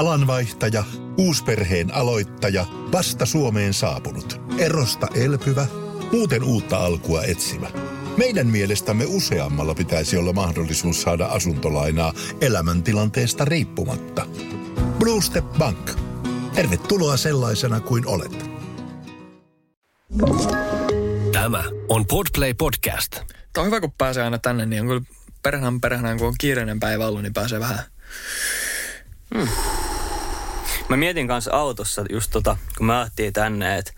Alanvaihtaja, uusperheen aloittaja, vasta Suomeen saapunut, erosta elpyvä, muuten uutta alkua etsimä. Meidän mielestämme useammalla pitäisi olla mahdollisuus saada asuntolainaa elämäntilanteesta riippumatta. Blue Step Bank. Tervetuloa sellaisena kuin olet. Tämä on Podplay Podcast. Tämä on hyvä, kun pääsee aina tänne, niin on kyllä perhänä perhänä, kun on kiireinen päivä ollut, niin pääsee vähän Mä mietin kanssa autossa just tota, kun me ajattiin tänne, että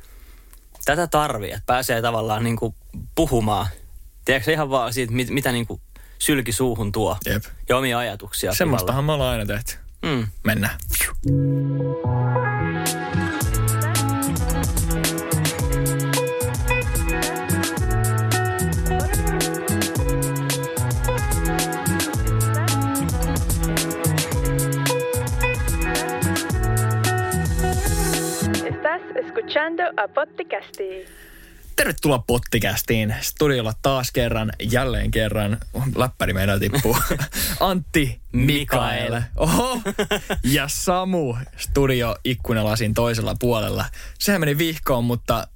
tätä tarvii, että pääsee tavallaan niinku puhumaan. Tiedätkö ihan vaan siitä, mit, mitä niinku sylki suuhun tuo. Jep. Ja omia ajatuksia. Semmoistahan me ollaan aina tehty. Mm. Mennään. Escuchando a Potticasti. Tervetuloa Pottikästiin. Studiolla taas kerran, jälleen kerran, läppäri meidän tippuu, Antti Mikael. Oho. Ja Samu studio ikkunalasin toisella puolella. Sehän meni vihkoon, mutta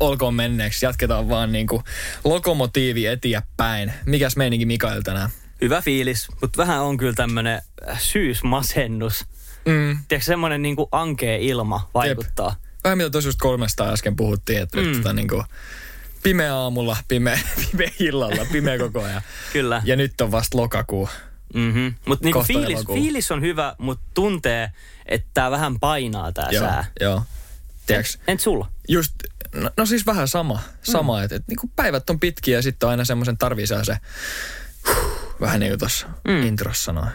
olkoon menneeksi. Jatketaan vaan niinku lokomotiivi eteenpäin. Mikäs meininki Mikael tänään? Hyvä fiilis, mutta vähän on kyllä tämmönen syysmasennus. Mm. Tiedätkö, semmoinen niinku ankea ilma vaikuttaa. Vähän mitä just kolmesta äsken puhuttiin, että, mm. tota, niinku, pimeä aamulla, pimeä, pimeä illalla, pimeä koko ajan. Kyllä. Ja nyt on vasta lokakuu. Mm-hmm. Mutta niinku Kohta fiilis, elokuu. fiilis on hyvä, mutta tuntee, että tää vähän painaa tää Joo, sää. joo. Tiedätkö, Entä sulla? just, no, no siis vähän sama, sama mm. että et, niinku päivät on pitkiä ja sitten on aina semmoisen tarvii saa se, huh, vähän niin kuin tuossa mm. introssa sanoi.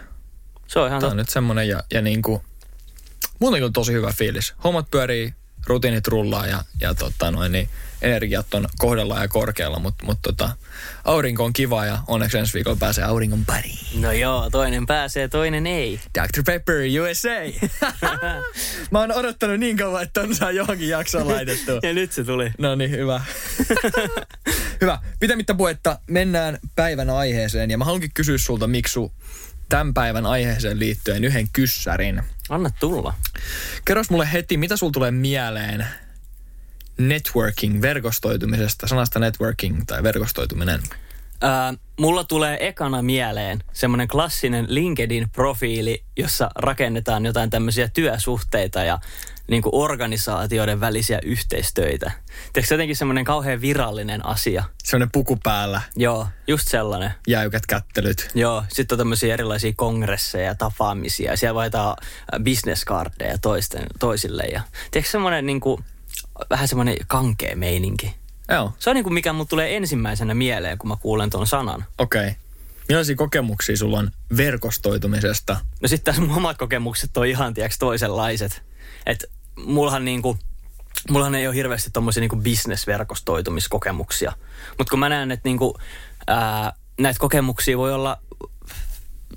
Se on ihan Tämä on nyt semmoinen ja, ja niinku, muutenkin on tosi hyvä fiilis. Hommat pyörii, rutiinit rullaa ja, ja tota noin, niin energiat on kohdalla ja korkealla, mutta mut tota, aurinko on kiva ja onneksi ensi viikolla pääsee auringon pariin. No joo, toinen pääsee, toinen ei. Dr. Pepper USA. Mä oon odottanut niin kauan, että on saa johonkin jaksoon laitettua. Ja nyt se tuli. No niin, hyvä. hyvä. Pitämättä puhetta, mennään päivän aiheeseen. Ja mä haluankin kysyä sulta, Miksu, tämän päivän aiheeseen liittyen yhden kyssärin. Anna tulla. Kerros mulle heti, mitä sul tulee mieleen networking, verkostoitumisesta, sanasta networking tai verkostoituminen. Ää, mulla tulee ekana mieleen semmoinen klassinen LinkedIn-profiili, jossa rakennetaan jotain tämmöisiä työsuhteita ja niin kuin organisaatioiden välisiä yhteistöitä. Tiedätkö se jotenkin semmoinen kauhean virallinen asia? Sellainen puku päällä, Joo, just sellainen. jäykät kättelyt. Joo, sitten on tämmöisiä erilaisia kongresseja ja tapaamisia. Siellä vaihtaa businesscardeja toisten, toisille. Ja, tiedätkö semmoinen niin kuin, vähän semmoinen kankea meininki? Joo, Se on niin kuin mikä mulle tulee ensimmäisenä mieleen, kun mä kuulen tuon sanan. okei. Okay. Millaisia kokemuksia sulla on verkostoitumisesta? No sitten taas mun omat kokemukset on ihan, tiedätkö, toisenlaiset. Että mullahan niinku, mullahan ei ole hirveästi tommosia niinku business-verkostoitumiskokemuksia. Mutta kun mä näen, että niinku, ää, näitä kokemuksia voi olla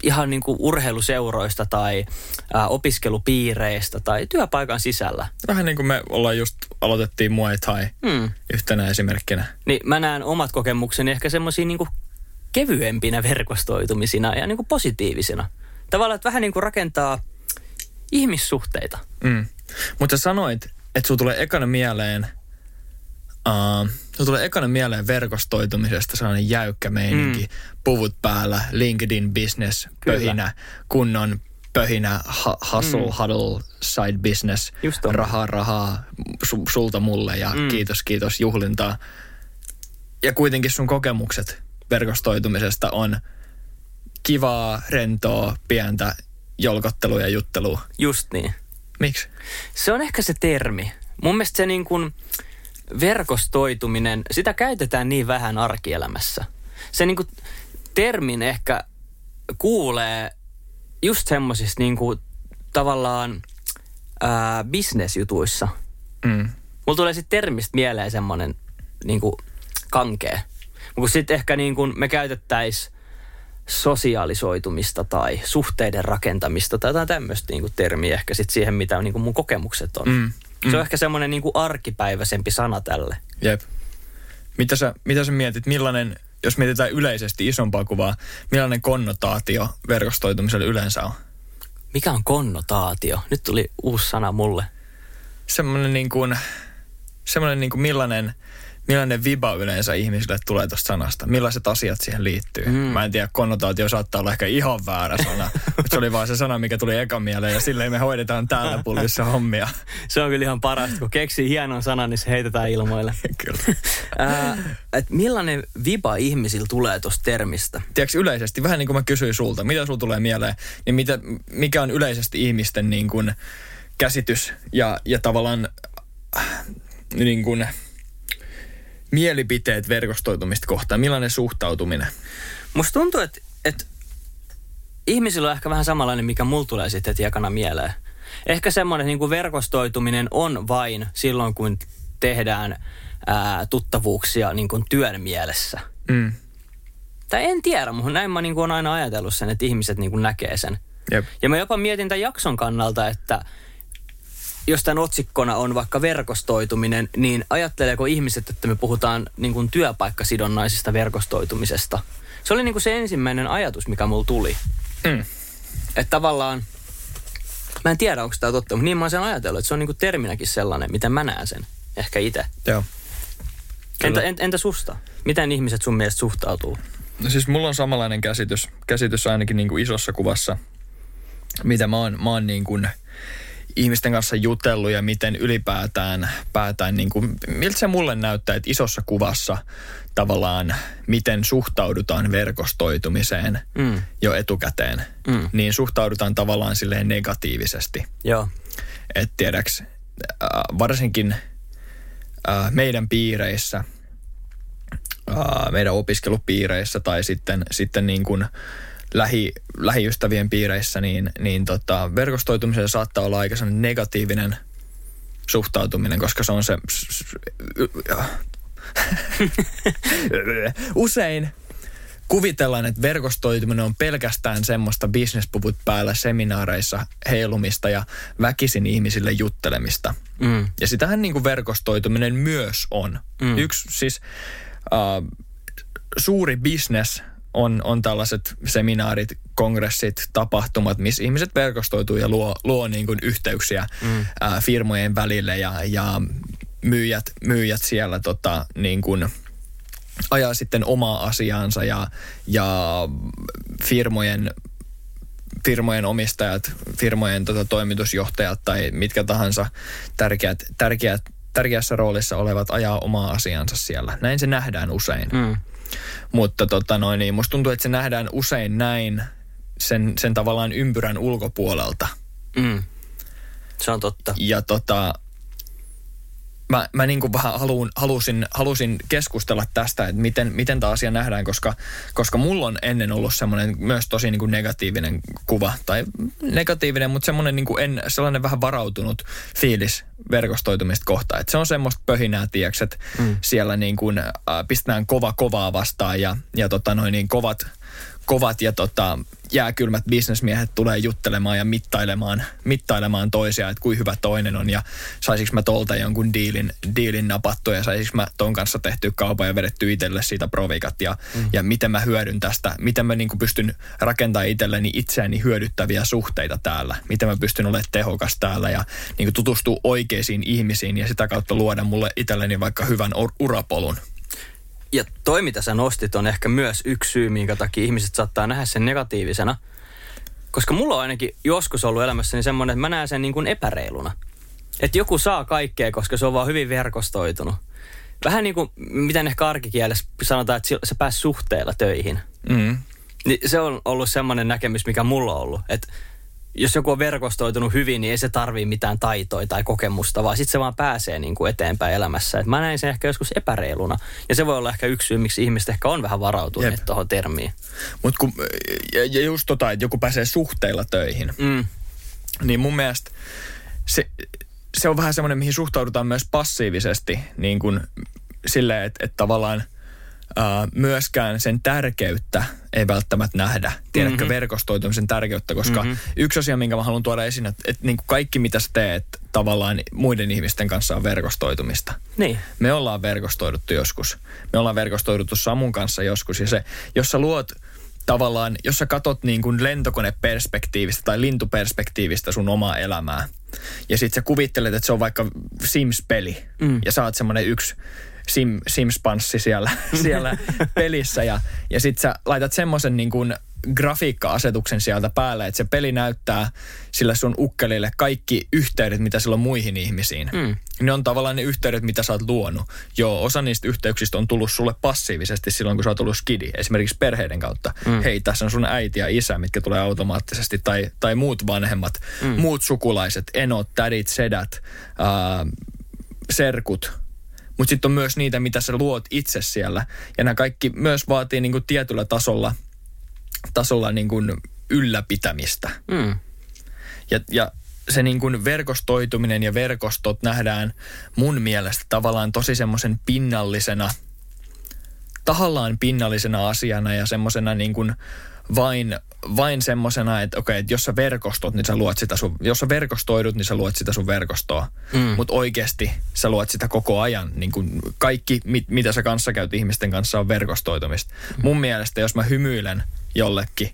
ihan niinku urheiluseuroista tai ää, opiskelupiireistä tai työpaikan sisällä. Vähän niin kuin me ollaan just aloitettiin Muay Thai Hmm. yhtenä esimerkkinä. Niin mä näen omat kokemukseni ehkä semmoisia niinku kevyempinä verkostoitumisina ja niinku positiivisina. Tavallaan, että vähän niinku rakentaa ihmissuhteita. Mm. Mutta sanoit, että sulla tulee ekana mieleen, uh, sulla tulee ekana mieleen verkostoitumisesta sellainen jäykkä meininki, mm. puvut päällä, LinkedIn business, Kyllä. pöhinä, kunnon pöhinä, ha- hustle, mm. huddle, side business, rahaa, rahaa, su- sulta mulle ja mm. kiitos, kiitos, juhlintaa. Ja kuitenkin sun kokemukset verkostoitumisesta on kivaa, rentoa, pientä jolkottelua ja juttelua. Just niin. Miksi? Se on ehkä se termi. Mun mielestä se niin kuin verkostoituminen, sitä käytetään niin vähän arkielämässä. Se niin kuin termin ehkä kuulee just semmoisista niin kuin tavallaan ää, bisnesjutuissa. Mm. Mulla tulee sitten termistä mieleen semmoinen niin kuin kankea. Mutta sitten ehkä niin kuin me käytettäisiin sosiaalisoitumista tai suhteiden rakentamista tai jotain tämmöistä niin kuin termiä ehkä sit siihen, mitä niin kuin mun kokemukset on. Mm. Se on ehkä semmoinen niin arkipäiväisempi sana tälle. Jep. Mitä sä, mitä sä mietit, millainen, jos mietitään yleisesti isompaa kuvaa, millainen konnotaatio verkostoitumisella yleensä on? Mikä on konnotaatio? Nyt tuli uusi sana mulle. Semmoinen niin kuin, semmoinen niin kuin millainen, millainen viba yleensä ihmisille tulee tuosta sanasta. Millaiset asiat siihen liittyy. Mm. Mä en tiedä, konnotaatio saattaa olla ehkä ihan väärä sana. mutta se oli vaan se sana, mikä tuli ekan mieleen ja silleen me hoidetaan täällä pullissa hommia. Se on kyllä ihan parasta, kun keksii hienon sanan, niin se heitetään ilmoille. Kyllä. Ää, et millainen viba ihmisillä tulee tuosta termistä? Tiedätkö yleisesti, vähän niin kuin mä kysyin sulta, mitä sulla tulee mieleen, niin mitä, mikä on yleisesti ihmisten niin kuin käsitys ja, ja tavallaan äh, niin kuin mielipiteet verkostoitumista kohtaan, millainen suhtautuminen? Musta tuntuu, että, että ihmisillä on ehkä vähän samanlainen, mikä mulla tulee sitten heti ekana mieleen. Ehkä semmoinen niin kuin verkostoituminen on vain silloin, kun tehdään ää, tuttavuuksia niin kuin työn mielessä. Mm. Tai en tiedä, mutta näin mä niin kuin olen aina ajatellut sen, että ihmiset niin kuin näkee sen. Jep. Ja mä jopa mietin tämän jakson kannalta, että jos tämän otsikkona on vaikka verkostoituminen, niin ajatteleeko ihmiset, että me puhutaan niin kuin työpaikkasidonnaisesta verkostoitumisesta? Se oli niin kuin se ensimmäinen ajatus, mikä mulla tuli. Mm. Että tavallaan, mä en tiedä, onko tämä totta, mutta niin mä oon sen ajatellut, että se on niin kuin terminäkin sellainen, miten mä näen sen. Ehkä itse. Joo. Entä, entä, entä susta? Miten ihmiset sun mielestä suhtautuu? No siis mulla on samanlainen käsitys, käsitys ainakin niin kuin isossa kuvassa, mitä mä oon, mä oon niin kuin ihmisten kanssa jutellut ja miten ylipäätään päätään, niin kuin, miltä se mulle näyttää, että isossa kuvassa tavallaan miten suhtaudutaan verkostoitumiseen Mm. jo etukäteen, Mm. niin suhtaudutaan tavallaan silleen negatiivisesti. Joo. että tiedäks, äh, varsinkin äh, meidän piireissä, äh, meidän opiskelupiireissä tai sitten, sitten niin kuin lähi, lähiystävien piireissä, niin, niin tota, verkostoitumisella saattaa olla aika negatiivinen suhtautuminen, koska se on se... Usein kuvitellaan, että verkostoituminen on pelkästään semmoista bisnespuvut päällä seminaareissa heilumista ja väkisin ihmisille juttelemista. Mm. Ja sitähän niin kuin verkostoituminen myös on. Mm. Yksi siis uh, suuri business on, on tällaiset seminaarit, kongressit, tapahtumat, missä ihmiset verkostoituu ja luo, luo niin kuin yhteyksiä mm. uh, firmojen välille ja, ja myyjät, myyjät siellä tota, niin kuin ajaa sitten omaa asiaansa ja, ja firmojen firmojen omistajat, firmojen tota, toimitusjohtajat tai mitkä tahansa tärkeät, tärkeät, tärkeässä roolissa olevat ajaa omaa asiansa siellä. Näin se nähdään usein. Mm. Mutta tota noin, niin musta tuntuu, että se nähdään usein näin sen, sen tavallaan ympyrän ulkopuolelta. Mm. Se on totta. Ja tota, mä, mä niin kuin vähän haluun, halusin, halusin keskustella tästä, että miten, miten tämä asia nähdään, koska, koska mulla on ennen ollut semmoinen myös tosi niin kuin negatiivinen kuva, tai negatiivinen, mutta semmoinen, niin kuin en, sellainen vähän varautunut fiilis verkostoitumista kohtaan. Että se on semmoista pöhinää, tiiäks, että mm. siellä niin kuin, äh, pistetään kova kovaa vastaan ja, ja tota noin niin kovat, kovat ja tota, jääkylmät bisnesmiehet tulee juttelemaan ja mittailemaan, mittailemaan toisia, että kuin hyvä toinen on ja saisinko mä tolta jonkun diilin, diilin napattua ja saisinko mä ton kanssa tehty kaupan ja vedetty itselle siitä provikat ja, mm. ja miten mä hyödyn tästä, miten mä niin kuin pystyn rakentamaan itselleni itseäni hyödyttäviä suhteita täällä, miten mä pystyn olemaan tehokas täällä ja niin kuin tutustua oikeisiin ihmisiin ja sitä kautta luoda mulle itselleni vaikka hyvän ur- urapolun. Ja toi, mitä sä nostit, on ehkä myös yksi syy, minkä takia ihmiset saattaa nähdä sen negatiivisena. Koska mulla on ainakin joskus ollut elämässäni semmoinen, että mä näen sen niin kuin epäreiluna. Että joku saa kaikkea, koska se on vaan hyvin verkostoitunut. Vähän niin kuin, miten ehkä arkikielessä sanotaan, että se pääsi suhteella töihin. Mm. Niin se on ollut semmoinen näkemys, mikä mulla on ollut. Että jos joku on verkostoitunut hyvin, niin ei se tarvii mitään taitoja tai kokemusta, vaan sitten se vaan pääsee niin kuin eteenpäin elämässä. Et mä näin sen ehkä joskus epäreiluna. Ja se voi olla ehkä yksi syy, miksi ihmiset ehkä on vähän varautuneet tuohon termiin. Mut kun, ja, ja just tota, että joku pääsee suhteilla töihin, Mm. niin mun mielestä se, se on vähän semmoinen, mihin suhtaudutaan myös passiivisesti, niin kuin silleen, että, että tavallaan ää, myöskään sen tärkeyttä ei välttämättä nähdä. Tiedätkö mm-hmm. verkostoitumisen tärkeyttä, koska mm-hmm. yksi asia, minkä mä haluan tuoda esiin, että, että niin kuin kaikki mitä sä teet tavallaan muiden ihmisten kanssa on verkostoitumista. Niin. Me ollaan verkostoiduttu joskus. Me ollaan verkostoiduttu Samun kanssa joskus. Ja se, jos sä luot tavallaan, jos sä katot niin kuin lentokoneperspektiivistä tai lintuperspektiivistä sun omaa elämää, ja sit sä kuvittelet, että se on vaikka Sims-peli, mm. ja sä oot semmoinen yksi sim, Sims-panssi siellä, siellä pelissä, ja, ja sit sä laitat semmoisen niin kuin grafiikka-asetuksen sieltä päälle, että se peli näyttää sillä sun ukkelille kaikki yhteydet, mitä sillä on muihin ihmisiin. Mm. Ne on tavallaan ne yhteydet, mitä sä oot luonut. Joo, osa niistä yhteyksistä on tullut sulle passiivisesti silloin, kun sä oot ollut skidi. Esimerkiksi perheiden kautta. Mm. Hei, tässä on sun äiti ja isä, mitkä tulee automaattisesti. Tai, tai muut vanhemmat, mm. muut sukulaiset, enot, tädit, sedät, ää, serkut, mutta sitten on myös niitä, mitä sä luot itse siellä. Ja nämä kaikki myös vaatii niinku tietyllä tasolla – tasolla niin kuin ylläpitämistä. Mm. Ja, ja se niin kuin verkostoituminen ja verkostot nähdään mun mielestä tavallaan tosi semmoisen pinnallisena, tahallaan pinnallisena asiana ja semmoisena niin kuin vain, vain semmoisena, että okei, että jos sä verkostot, niin sä luot sitä sun, jos sä verkostoidut, niin sä luot sitä sun verkostoa. Mm. Mutta oikeasti sä luot sitä koko ajan. Niin kuin kaikki, mit, mitä sä kanssa käyt ihmisten kanssa, on verkostoitumista. Mm. Mun mielestä, jos mä hymyilen – jollekin,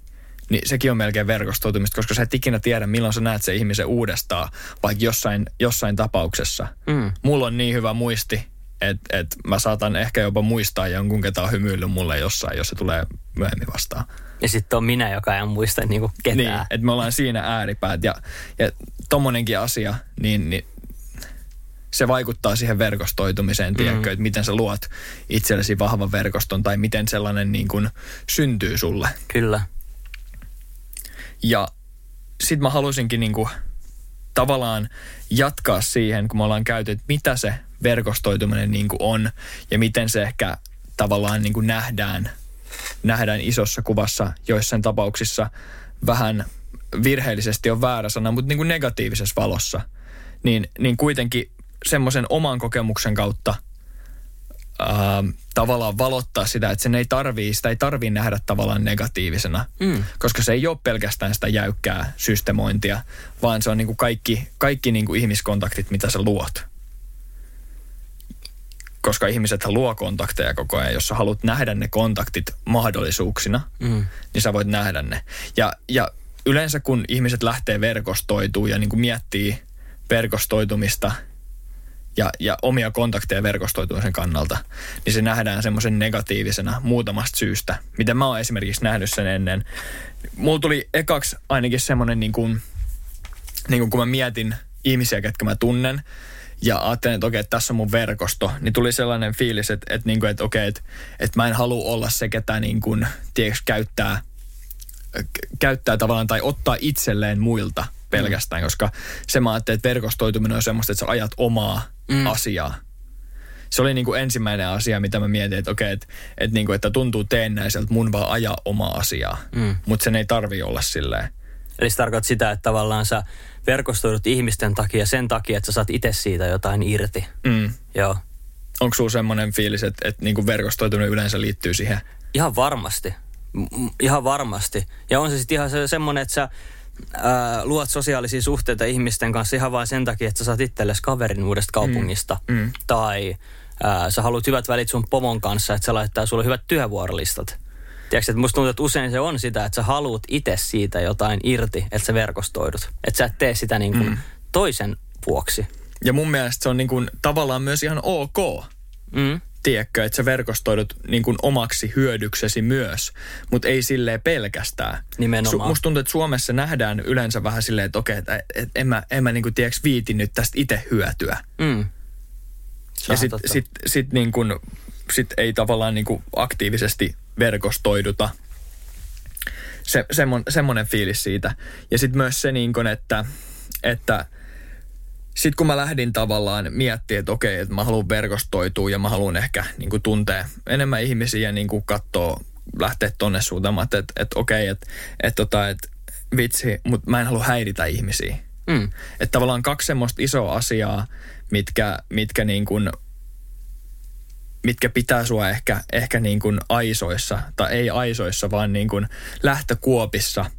niin sekin on melkein verkostoitumista, koska sä et ikinä tiedä, milloin sä näet sen ihmisen uudestaan, vaikka jossain, jossain tapauksessa. Mm. Mulla on niin hyvä muisti, että et mä saatan ehkä jopa muistaa jonkun, ketä on hymyillyt mulle jossain, jos se tulee myöhemmin vastaan. Ja sitten on minä, joka en muista niinku ketään. Niin, että me ollaan siinä ääripäät. Ja, ja tommonenkin asia, niin, niin se vaikuttaa siihen verkostoitumiseen, tiedätkö, mm. että miten sä luot itsellesi vahvan verkoston tai miten sellainen niin kuin syntyy sulle. Kyllä. Ja sit mä halusinkin niin kuin tavallaan jatkaa siihen, kun me ollaan käyty, että mitä se verkostoituminen niin kuin on ja miten se ehkä tavallaan niin kuin nähdään, nähdään isossa kuvassa joissain tapauksissa vähän virheellisesti on väärä sana, mutta niin kuin negatiivisessa valossa. Niin, niin kuitenkin semmoisen oman kokemuksen kautta ää, tavallaan valottaa sitä, että sen ei tarvii, sitä ei tarvii nähdä tavallaan negatiivisena, mm. koska se ei ole pelkästään sitä jäykkää systemointia, vaan se on niin kuin kaikki, kaikki niin kuin ihmiskontaktit, mitä sä luot. Koska ihmiset luo kontakteja koko ajan. Jos sä haluat nähdä ne kontaktit mahdollisuuksina, mm. niin sä voit nähdä ne. Ja, ja yleensä kun ihmiset lähtee verkostoitumaan ja niin kuin miettii verkostoitumista – ja, ja omia kontakteja verkostoitumisen kannalta, niin se nähdään semmoisen negatiivisena muutamasta syystä. Miten mä oon esimerkiksi nähnyt sen ennen. Mulla tuli ekaksi ainakin semmoinen, niin kuin, niin kuin kun mä mietin ihmisiä, ketkä mä tunnen, ja ajattelin, että okei, tässä on mun verkosto, niin tuli sellainen fiilis, että, että, niin kuin, että okei, että, että mä en halua olla se, ketä niin kuin, tiedätkö, käyttää, käyttää tavallaan tai ottaa itselleen muilta pelkästään, mm. koska se mä ajattelin, että verkostoituminen on semmoista, että sä ajat omaa mm. asiaa. Se oli niin kuin ensimmäinen asia, mitä mä mietin, että okei, että, että, niin kuin, että tuntuu teennäiseltä mun vaan ajaa omaa asiaa, mm. mutta sen ei tarvi olla silleen. Eli se tarkoittaa sitä, että tavallaan sä verkostoidut ihmisten takia sen takia, että sä saat itse siitä jotain irti. Mm. Joo. Onko sulla semmoinen fiilis, että, että niin kuin verkostoituminen yleensä liittyy siihen? Ihan varmasti. Ihan varmasti. Ja on se sitten ihan se, semmoinen, että sä ää, luot sosiaalisia suhteita ihmisten kanssa ihan vain sen takia, että sä saat itsellesi kaverin uudesta mm. kaupungista. Mm. Mm. Tai ää, sä haluat hyvät välit sun pomon kanssa, että se laittaa sulle hyvät työvuorolistat. Tiedätkö, että musta tuntuu, että usein se on sitä, että sä haluat itse siitä jotain irti, että sä verkostoidut. Että sä et tee sitä niin kuin mm. toisen vuoksi. Ja mun mielestä se on niin kuin tavallaan myös ihan ok. Mm tiedätkö, että sä verkostoidut niin kuin omaksi hyödyksesi myös, mutta ei silleen pelkästään. Nimenomaan. Su, musta tuntuu, että Suomessa nähdään yleensä vähän silleen, että okei, että et, en mä, en mä niin kuin, tiedätkö, viitin nyt tästä itse hyötyä. Mm. ja sitten sit, sit, niin kuin, sit ei tavallaan niin kuin aktiivisesti verkostoiduta. Se, semmon, semmoinen fiilis siitä. Ja sitten myös se, niin kuin, että, että – sitten kun mä lähdin tavallaan miettimään, että okei, että mä haluan verkostoitua ja mä haluan ehkä niin kuin tuntea enemmän ihmisiä ja niin kuin katsoa, lähteä tonne suuntaan, että, että, että okei, että, että, tota, että vitsi, mutta mä en halua häiritä ihmisiä. Mm. Että tavallaan kaksi semmoista isoa asiaa, mitkä, mitkä niin kuin, mitkä pitää sua ehkä, ehkä niin kuin aisoissa, tai ei aisoissa, vaan niin kuin lähtökuopissa –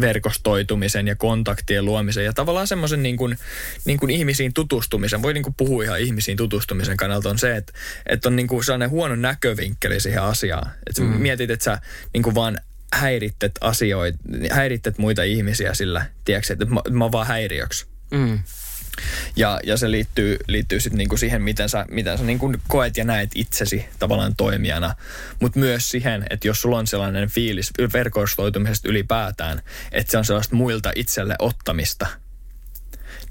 verkostoitumisen ja kontaktien luomisen ja tavallaan semmoisen niin kuin, niin kuin ihmisiin tutustumisen, voi niin kuin puhua ihan ihmisiin tutustumisen kannalta, on se, että, että on niin kuin sellainen huono näkövinkkeli siihen asiaan. Että mm. mietit, että sä niin kuin vaan häirittet asioita, häirittet muita ihmisiä sillä, tiedätkö, että mä, mä oon vaan häiriöksi. Mm. Ja, ja se liittyy, liittyy sitten niinku siihen, miten sä, miten sä niinku koet ja näet itsesi tavallaan toimijana. Mutta myös siihen, että jos sulla on sellainen fiilis verkostoitumisesta ylipäätään, että se on sellaista muilta itselle ottamista,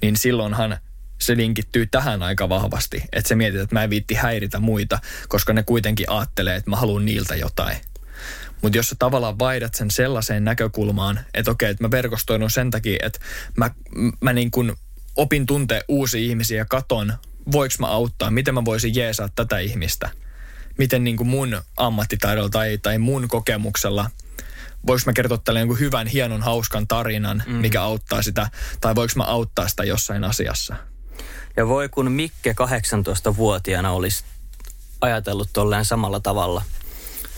niin silloinhan se linkittyy tähän aika vahvasti. Että se mietit, että mä en viitti häiritä muita, koska ne kuitenkin ajattelee, että mä haluan niiltä jotain. Mutta jos sä tavallaan vaihdat sen sellaiseen näkökulmaan, että okei, että mä verkostoinut sen takia, että mä, mä niin kuin opin tuntea uusia ihmisiä ja katon, voiko mä auttaa, miten mä voisin jeesaa tätä ihmistä. Miten niin kuin mun ammattitaidolla tai, tai mun kokemuksella, voiko mä kertoa tälle jonkun hyvän, hienon, hauskan tarinan, mm. mikä auttaa sitä, tai voiko mä auttaa sitä jossain asiassa. Ja voi kun Mikke 18-vuotiaana olisi ajatellut tolleen samalla tavalla.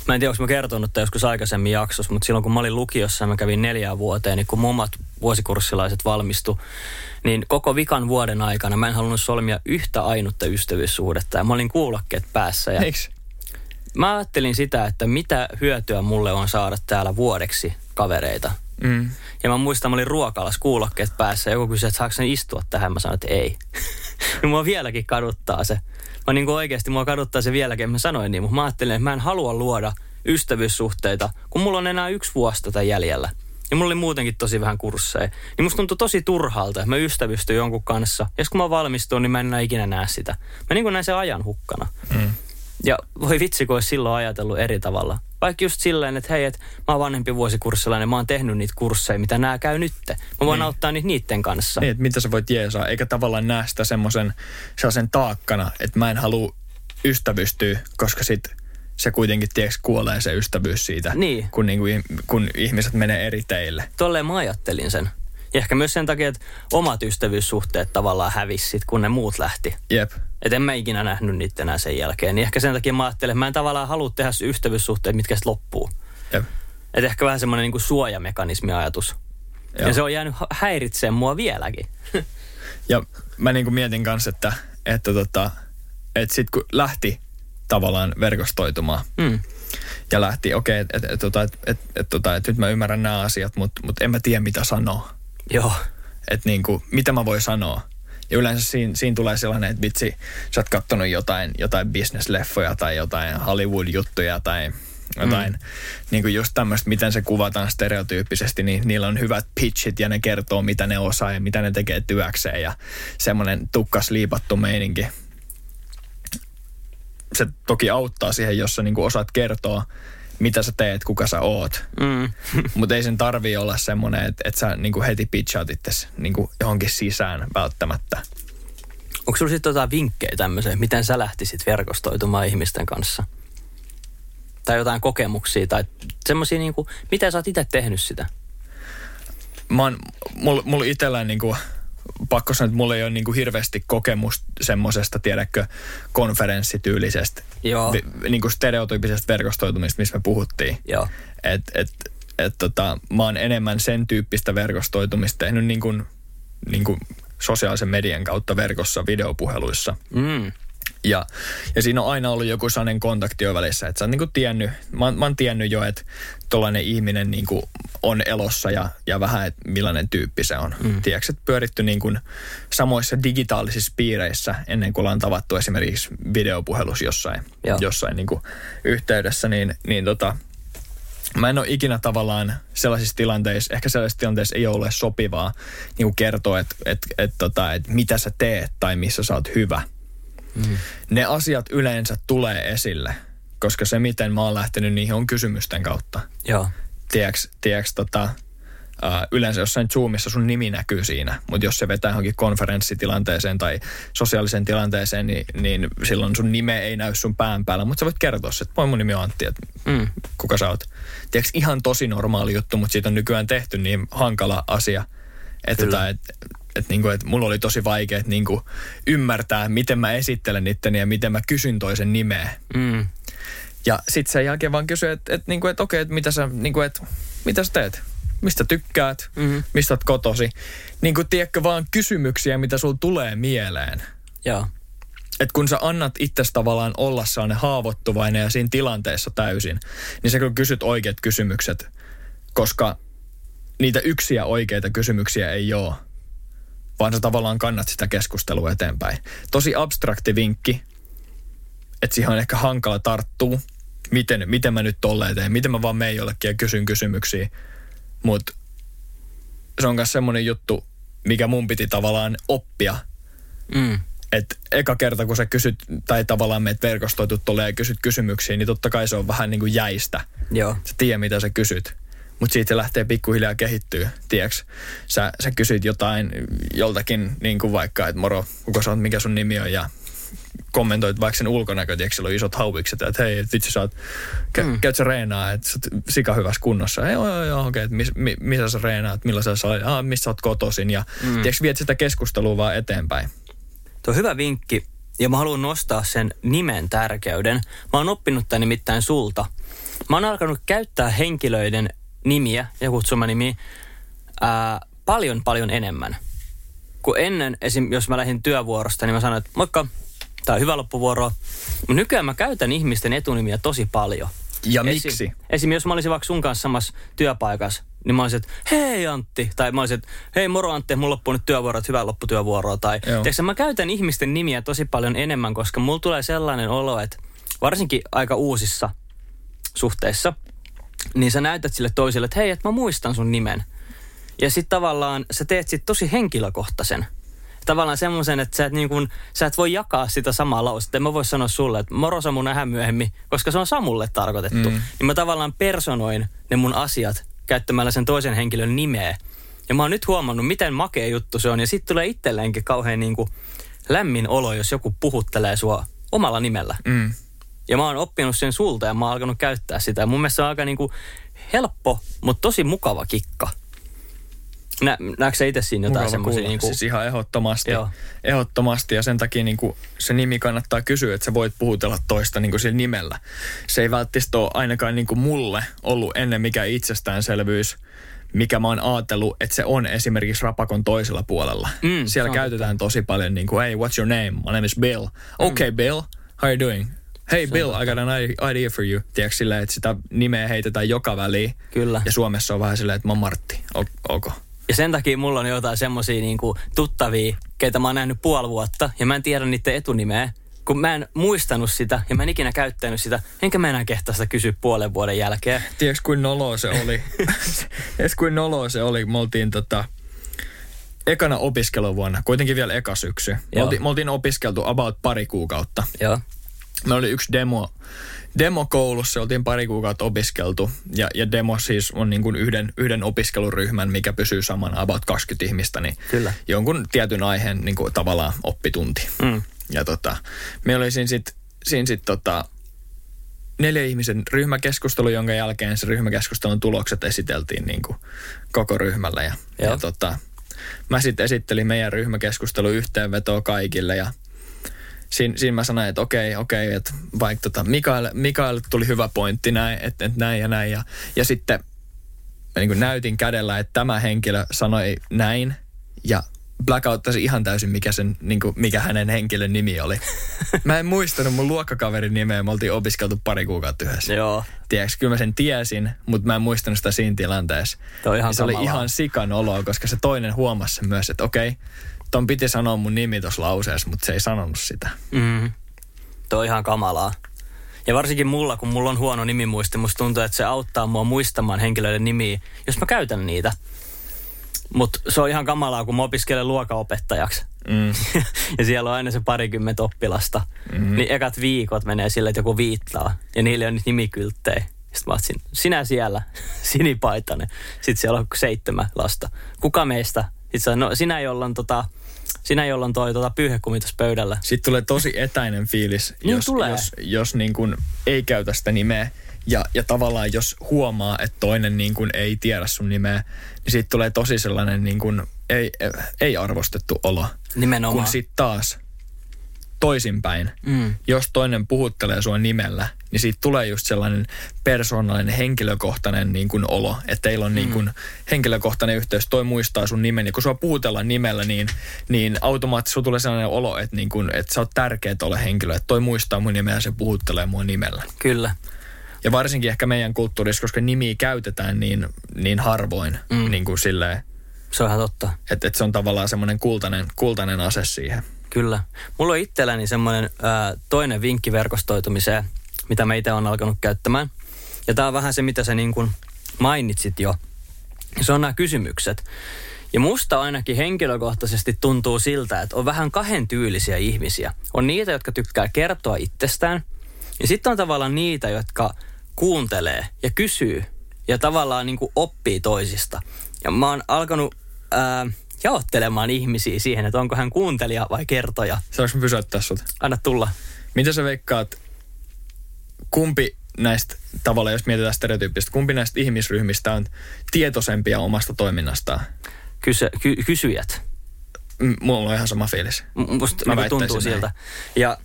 Mä en tiedä, onko mä kertonut tämän joskus aikaisemmin jaksossa, mutta silloin kun mä olin lukiossa ja mä kävin neljään vuoteen, niin kun mummat vuosikurssilaiset valmistu, niin koko vikan vuoden aikana mä en halunnut solmia yhtä ainutta ystävyyssuhdetta. Ja mä olin kuulokkeet päässä. Ja Eiks? mä ajattelin sitä, että mitä hyötyä mulle on saada täällä vuodeksi kavereita. Mm. Ja mä muistan, mä olin ruokalas kuulokkeet päässä ja joku kysyi, että saako sen istua tähän. Mä sanoin, että ei. ja mua vieläkin kaduttaa se. Mä niin kuin oikeasti mua kaduttaa se vieläkin. Mä sanoin niin, mutta mä ajattelin, että mä en halua luoda ystävyyssuhteita, kun mulla on enää yksi vuosi tätä jäljellä. Ja mulla oli muutenkin tosi vähän kursseja. Niin musta tuntui tosi turhalta, että mä ystävystyn jonkun kanssa. Ja kun mä valmistun, niin mä en enää ikinä näe sitä. Mä niin kuin näin sen ajan hukkana. Mm. Ja voi vitsi, kun olisi silloin ajatellut eri tavalla. Vaikka just silleen, että hei, että mä oon vanhempi vuosikurssilainen, mä oon tehnyt niitä kursseja, mitä nämä käy nytte. Mä voin niin. auttaa niitä niiden kanssa. Niin, että mitä sä voit jeesaa, eikä tavallaan näe sitä semmoisen taakkana, että mä en halua ystävystyä, koska sit se kuitenkin tieks kuolee se ystävyys siitä, Niin. kun, niinku, kun ihmiset menee eri teille. Tolleen mä ajattelin sen. Ja ehkä myös sen takia, että omat ystävyyssuhteet tavallaan hävisi sit, kun ne muut lähti. Jep. Et en mä ikinä nähnyt niitä enää sen jälkeen. Niin ehkä sen takia mä ajattelen, että mä en tavallaan halua tehdä ystävyyssuhteet, mitkä sitten loppuu. Jep. Et ehkä vähän semmoinen niinku suojamekanismi-ajatus. Joo. Ja se on jäänyt häiritsemään mua vieläkin. Ja mä niinku mietin kanssa, että, että, tota, että sit kun lähti tavallaan verkostoitumaan Mm. ja lähti, okei, okay, että et, et, et, et, et, tota, et nyt mä ymmärrän nämä asiat, mutta mut en mä tiedä mitä sanoa. Joo. Että niinku, mitä mä voin sanoa. Ja yleensä siinä, siinä tulee sellainen, että vitsi, sä oot kattonut jotain, jotain business-leffoja tai jotain Hollywood-juttuja tai jotain, mm. niin kuin just tämmöistä, miten se kuvataan stereotyyppisesti, niin niillä on hyvät pitchit ja ne kertoo, mitä ne osaa ja mitä ne tekee työkseen ja semmoinen tukkas liipattu meininki. Se toki auttaa siihen, jos sä niin kuin osaat kertoa, mitä sä teet, kuka sä oot. Mm. Mutta ei sen tarvii olla semmoinen, että, että sä niin kuin heti pitchaat itses niin kuin johonkin sisään välttämättä. Onko sulla sitten jotain vinkkejä tämmöiseen, miten sä lähtisit verkostoitumaan ihmisten kanssa? Tai jotain kokemuksia tai semmoisia niinku, miten sä oot itse tehnyt sitä? Mä oon, mulla, mulla itsellään niinku, pakko sanoa, että mulla ei ole niinku hirveästi kokemusta semmoisesta, tiedätkö, konferenssityylisestä, Joo. vi, niinku stereotyyppisestä verkostoitumista, missä me puhuttiin. Joo. Et, et, et tota, mä oon enemmän sen tyyppistä verkostoitumista tehnyt niinku, niinku sosiaalisen median kautta verkossa videopuheluissa. Mm. Ja, ja siinä on aina ollut joku sellainen kontakti jo välissä, että sä oot niinku tiennyt, mä, oon- mä oon tiennyt jo, että tollainen ihminen niinku on elossa ja, ja vähän, että millainen tyyppi se on. Mm. Tiedätkö, että pyöritty niinku samoissa digitaalisissa piireissä ennen kuin ollaan tavattu esimerkiksi videopuhelus jossain, Joo. jossain niinku yhteydessä, niin, niin tota, Mä en ole ikinä tavallaan sellaisissa tilanteissa, ehkä sellaisissa tilanteissa ei ole sopivaa niin kuin kertoa, että et, et, tota, et mitä sä teet tai missä sä oot hyvä. Mm. Ne asiat yleensä tulee esille, koska se miten mä oon lähtenyt niihin on kysymysten kautta. Joo. Tiedätkö, tiedätkö tota, Uh, yleensä jossain Zoomissa sun nimi näkyy siinä, mutta jos se vetää johonkin konferenssitilanteeseen tai sosiaaliseen tilanteeseen, niin, niin silloin sun nime ei näy sun pään päällä, mutta sä voit kertoa se, että moi mun nimi on Antti, että Mm. kuka sä oot. Tiedätkö, ihan tosi normaali juttu, mutta siitä on nykyään tehty niin hankala asia, että tota, et, et, niinku, et mulla oli tosi vaikea et, niinku, ymmärtää, miten mä esittelen itteni ja miten mä kysyn toisen nimeä. Mm. Ja sitten sen jälkeen vaan kysyin, että et, niinku, et, okei, että mitä sä, niinku, et, mitä sä teet? Mistä tykkäät? Mhm. Mistä oot kotosi? Niin kuin, tiedätkö, vaan kysymyksiä, mitä sulla tulee mieleen. Joo. Että kun sä annat itsestä tavallaan olla sellainen haavoittuvainen ja siinä tilanteessa täysin, niin sä kyllä kysyt oikeat kysymykset koska niitä yksiä oikeita kysymyksiä ei ole, vaan sä tavallaan kannat sitä keskustelua eteenpäin. Tosi abstrakti vinkki, että siihen on ehkä hankala tarttua, miten, miten mä nyt tolleen teen, miten mä vaan menen jollekin ja kysyn kysymyksiä. Mutta se on myös semmoinen juttu, mikä mun piti tavallaan oppia. Mm. Että eka kerta, kun sä kysyt, tai tavallaan meet verkostoitut tolleen ja kysyt kysymyksiä, niin totta kai se on vähän niin kuin jäistä. Joo. Sä tiedät, mitä sä kysyt. Mutta siitä se lähtee pikkuhiljaa kehittyä, tiedäks? Sä, sä kysyt jotain joltakin, niin kuin vaikka, että moro, kuka sä oot, mikä sun nimi on, ja kommentoit vaikka sen ulkonäkö, tiedätkö, sillä on isot hauikset, että hei, et vitsi sä oot, kä, mm. käyt sä reenaa, että sä oot sika hyvässä kunnossa. Joo, joo, joo, okei, että mis, mi, missä sä reenaat, millaisella sä olet, ah, mistä sä oot kotoisin, ja mm. tiedätkö, viet sitä keskustelua vaan eteenpäin. Tuo on hyvä vinkki ja mä haluan nostaa sen nimen tärkeyden. Mä oon oppinut tämän nimittäin sulta. Mä oon alkanut käyttää henkilöiden nimiä ja kutsumanimiä ää, paljon paljon enemmän. Kun ennen, esim. jos mä lähdin työvuorosta, niin mä sanoin, että moikka, on hyvä loppuvuoro. Mutta nykyään mä käytän ihmisten etunimiä tosi paljon. Ja Esim- miksi? Esim. jos mä olisin vaikka sun kanssa samassa työpaikassa, niin mä olisin, että hei Antti. Tai mä olisin, että hei moro Antti, mulla loppuu nyt työvuoro, että hyvää lopputyövuoroa. Tai tiedätkö, mä käytän ihmisten nimiä tosi paljon enemmän, koska mulla tulee sellainen olo, että varsinkin aika uusissa suhteissa, niin sä näytät sille toiselle, että hei, että mä muistan sun nimen. Ja sitten tavallaan sä teet sit tosi henkilökohtaisen. Tavallaan semmoisen, että sä et, niin kun, sä et voi jakaa sitä samaa lausetta. En mä voi sanoa sulle, että moro Samu nähdään myöhemmin, koska se on Samulle tarkoitettu. Mm. Niin mä tavallaan personoin ne mun asiat käyttämällä sen toisen henkilön nimeä. Ja mä oon nyt huomannut, miten makea juttu se on. Ja sitten tulee itselleenkin kauhean niin kuin lämmin olo, jos joku puhuttelee sua omalla nimellä. Mm. Ja mä oon oppinut sen sulta ja mä oon alkanut käyttää sitä. Mun mielestä se on aika niinku helppo, mutta tosi mukava kikka. Nä, näetkö sä itse siinä jotain semmoisia? Niinku, Siis ihan ehdottomasti. Joo. Ehdottomasti ja sen takia niin kuin se nimi kannattaa kysyä, että sä voit puhutella toista niin kuin sillä nimellä. Se ei välttämättä ole ainakaan niin kuin mulle ollut ennen mikä itsestäänselvyys, mikä mä oon ajatellut, että se on esimerkiksi rapakon toisella puolella. Mm, Siellä käytetään tosi paljon niin kuin, hey, what's your name? My name is Bill. Okay, Bill, how are you doing? Hey Bill, I got an idea for you. Tiedätkö silleen, että sitä nimeä heitetään joka väliin. Kyllä. Ja Suomessa on vähän silleen, että mä oon Martti. O- ok. Ja sen takia mulla on jotain semmoisia niinku tuttavia, keitä mä oon nähnyt puoli vuotta ja mä en tiedä niiden etunimeä. Kun mä en muistanut sitä ja mä en ikinä käyttänyt sitä, enkä mä enää kehtaa sitä kysyä puolen vuoden jälkeen. Tiedätkö, kuin noloa se oli? Tiedätkö, kuin noloa se oli? Me oltiin tota, ekana opiskeluvuonna, kuitenkin vielä eka syksy. Me oltiin, me oltiin opiskeltu about pari kuukautta. Joo. Me oli yksi demo, demo koulussa, oltiin pari kuukautta opiskeltu. Ja, ja demo siis on niin kuin yhden, yhden opiskeluryhmän, mikä pysyy samana, about 20 ihmistä, niin Kyllä. jonkun tietyn aiheen niin kuin tavallaan oppitunti. Mm. Ja tota, me oli siinä sitten siinä sit tota, neljä ihmisen ryhmäkeskustelu, jonka jälkeen se ryhmäkeskustelun tulokset esiteltiin niin kuin koko ryhmälle. Ja, Joo. ja tota, mä sitten esittelin meidän ryhmäkeskustelun yhteenvetoa kaikille ja siinä, siinä mä sanoin, että okei, okei, että vaikka tota Mikael, Mikael tuli hyvä pointti näin, että, että näin ja näin. Ja, ja sitten mä niin näytin kädellä, että tämä henkilö sanoi näin ja blackouttasi ihan täysin, mikä, sen, niin kuin, mikä hänen henkilön nimi oli. Mä en muistanut mun luokkakaverin nimeä, me oltiin opiskeltu pari kuukautta yhdessä. Joo. Tiedätkö, kyllä mä sen tiesin, mutta mä en muistanut sitä siinä tilanteessa. Toi ihan Ja se oli ihan sikan oloa, koska se toinen huomasi sen myös, että okei, ton piti sanoa mun nimi tuossa lauseessa, mutta se ei sanonut sitä. Mm. Tuo on ihan kamalaa. Ja varsinkin mulla, kun mulla on huono nimimuisti, musta tuntuu, että se auttaa mua muistamaan henkilöiden nimiä, jos mä käytän niitä. Mutta se on ihan kamalaa, kun mä opiskelen luokanopettajaksi. Mm. ja siellä on aina se parikymmentä oppilasta. Mm-hmm. Niin ekat viikot menee sille, että joku viittaa. Ja niille on nyt nimikylttejä. Sitten mä ootsin, sinä siellä, sinipaitainen. Sitten siellä on seitsemän lasta. Kuka meistä? Sitten se on, no sinä, jolla on, tota, sinä, jolla on toi tota, pyyhekumi tuossa pöydällä. Sitten tulee tosi etäinen fiilis, Niin jos, tulee. jos, jos niin kuin ei käytä sitä nimeä. Ja, ja tavallaan jos huomaa, että toinen niin kuin ei tiedä sun nimeä, niin siitä tulee tosi sellainen niin kuin ei, ei arvostettu olo. Nimenomaan. Kun sitten taas toisinpäin, Mm. jos toinen puhuttelee sua nimellä, niin siitä tulee just sellainen persoonallinen, henkilökohtainen niin kuin olo, että teillä on niin kuin henkilökohtainen yhteys, toi muistaa sun nimen, ja kun sua puhutellaan nimellä, niin, niin automaattisesti tulee sellainen olo, että, niin kuin, että sä oot tärkeä tolle henkilölle, että toi muistaa mun nimeä ja se puhuttelee mua nimellä. Kyllä. Ja varsinkin ehkä meidän kulttuurissa, koska nimiä käytetään niin, niin harvoin, mm. niin kuin silleen, Se on ihan totta. että, että se on tavallaan semmoinen kultainen, kultainen ase siihen. Kyllä. Mulla on itselläni semmoinen toinen vinkki verkostoitumiseen, mitä mä itse olen alkanut käyttämään. Ja tämä on vähän se, mitä sä niin kuin mainitsit jo. Se on nämä kysymykset. Ja musta ainakin henkilökohtaisesti tuntuu siltä, että on vähän kahden tyylisiä ihmisiä. On niitä, jotka tykkää kertoa itsestään. Ja sitten on tavallaan niitä, jotka kuuntelee ja kysyy ja tavallaan niin kuin oppii toisista. Ja mä oon alkanut ää, jaottelemaan ihmisiä siihen, että onko hän kuuntelija vai kertoja. Saanko mä pysäyttää sut? Anna tulla. Mitä sä veikkaat, kumpi näistä tavallaan, jos mietitään stereotyyppistä, kumpi näistä ihmisryhmistä on tietoisempia omasta toiminnastaan? Kysy, ky, kysyjät. M- Mulla on ihan sama fiilis. M- Musta Mä niin tuntuu väittäisin siltä. Ja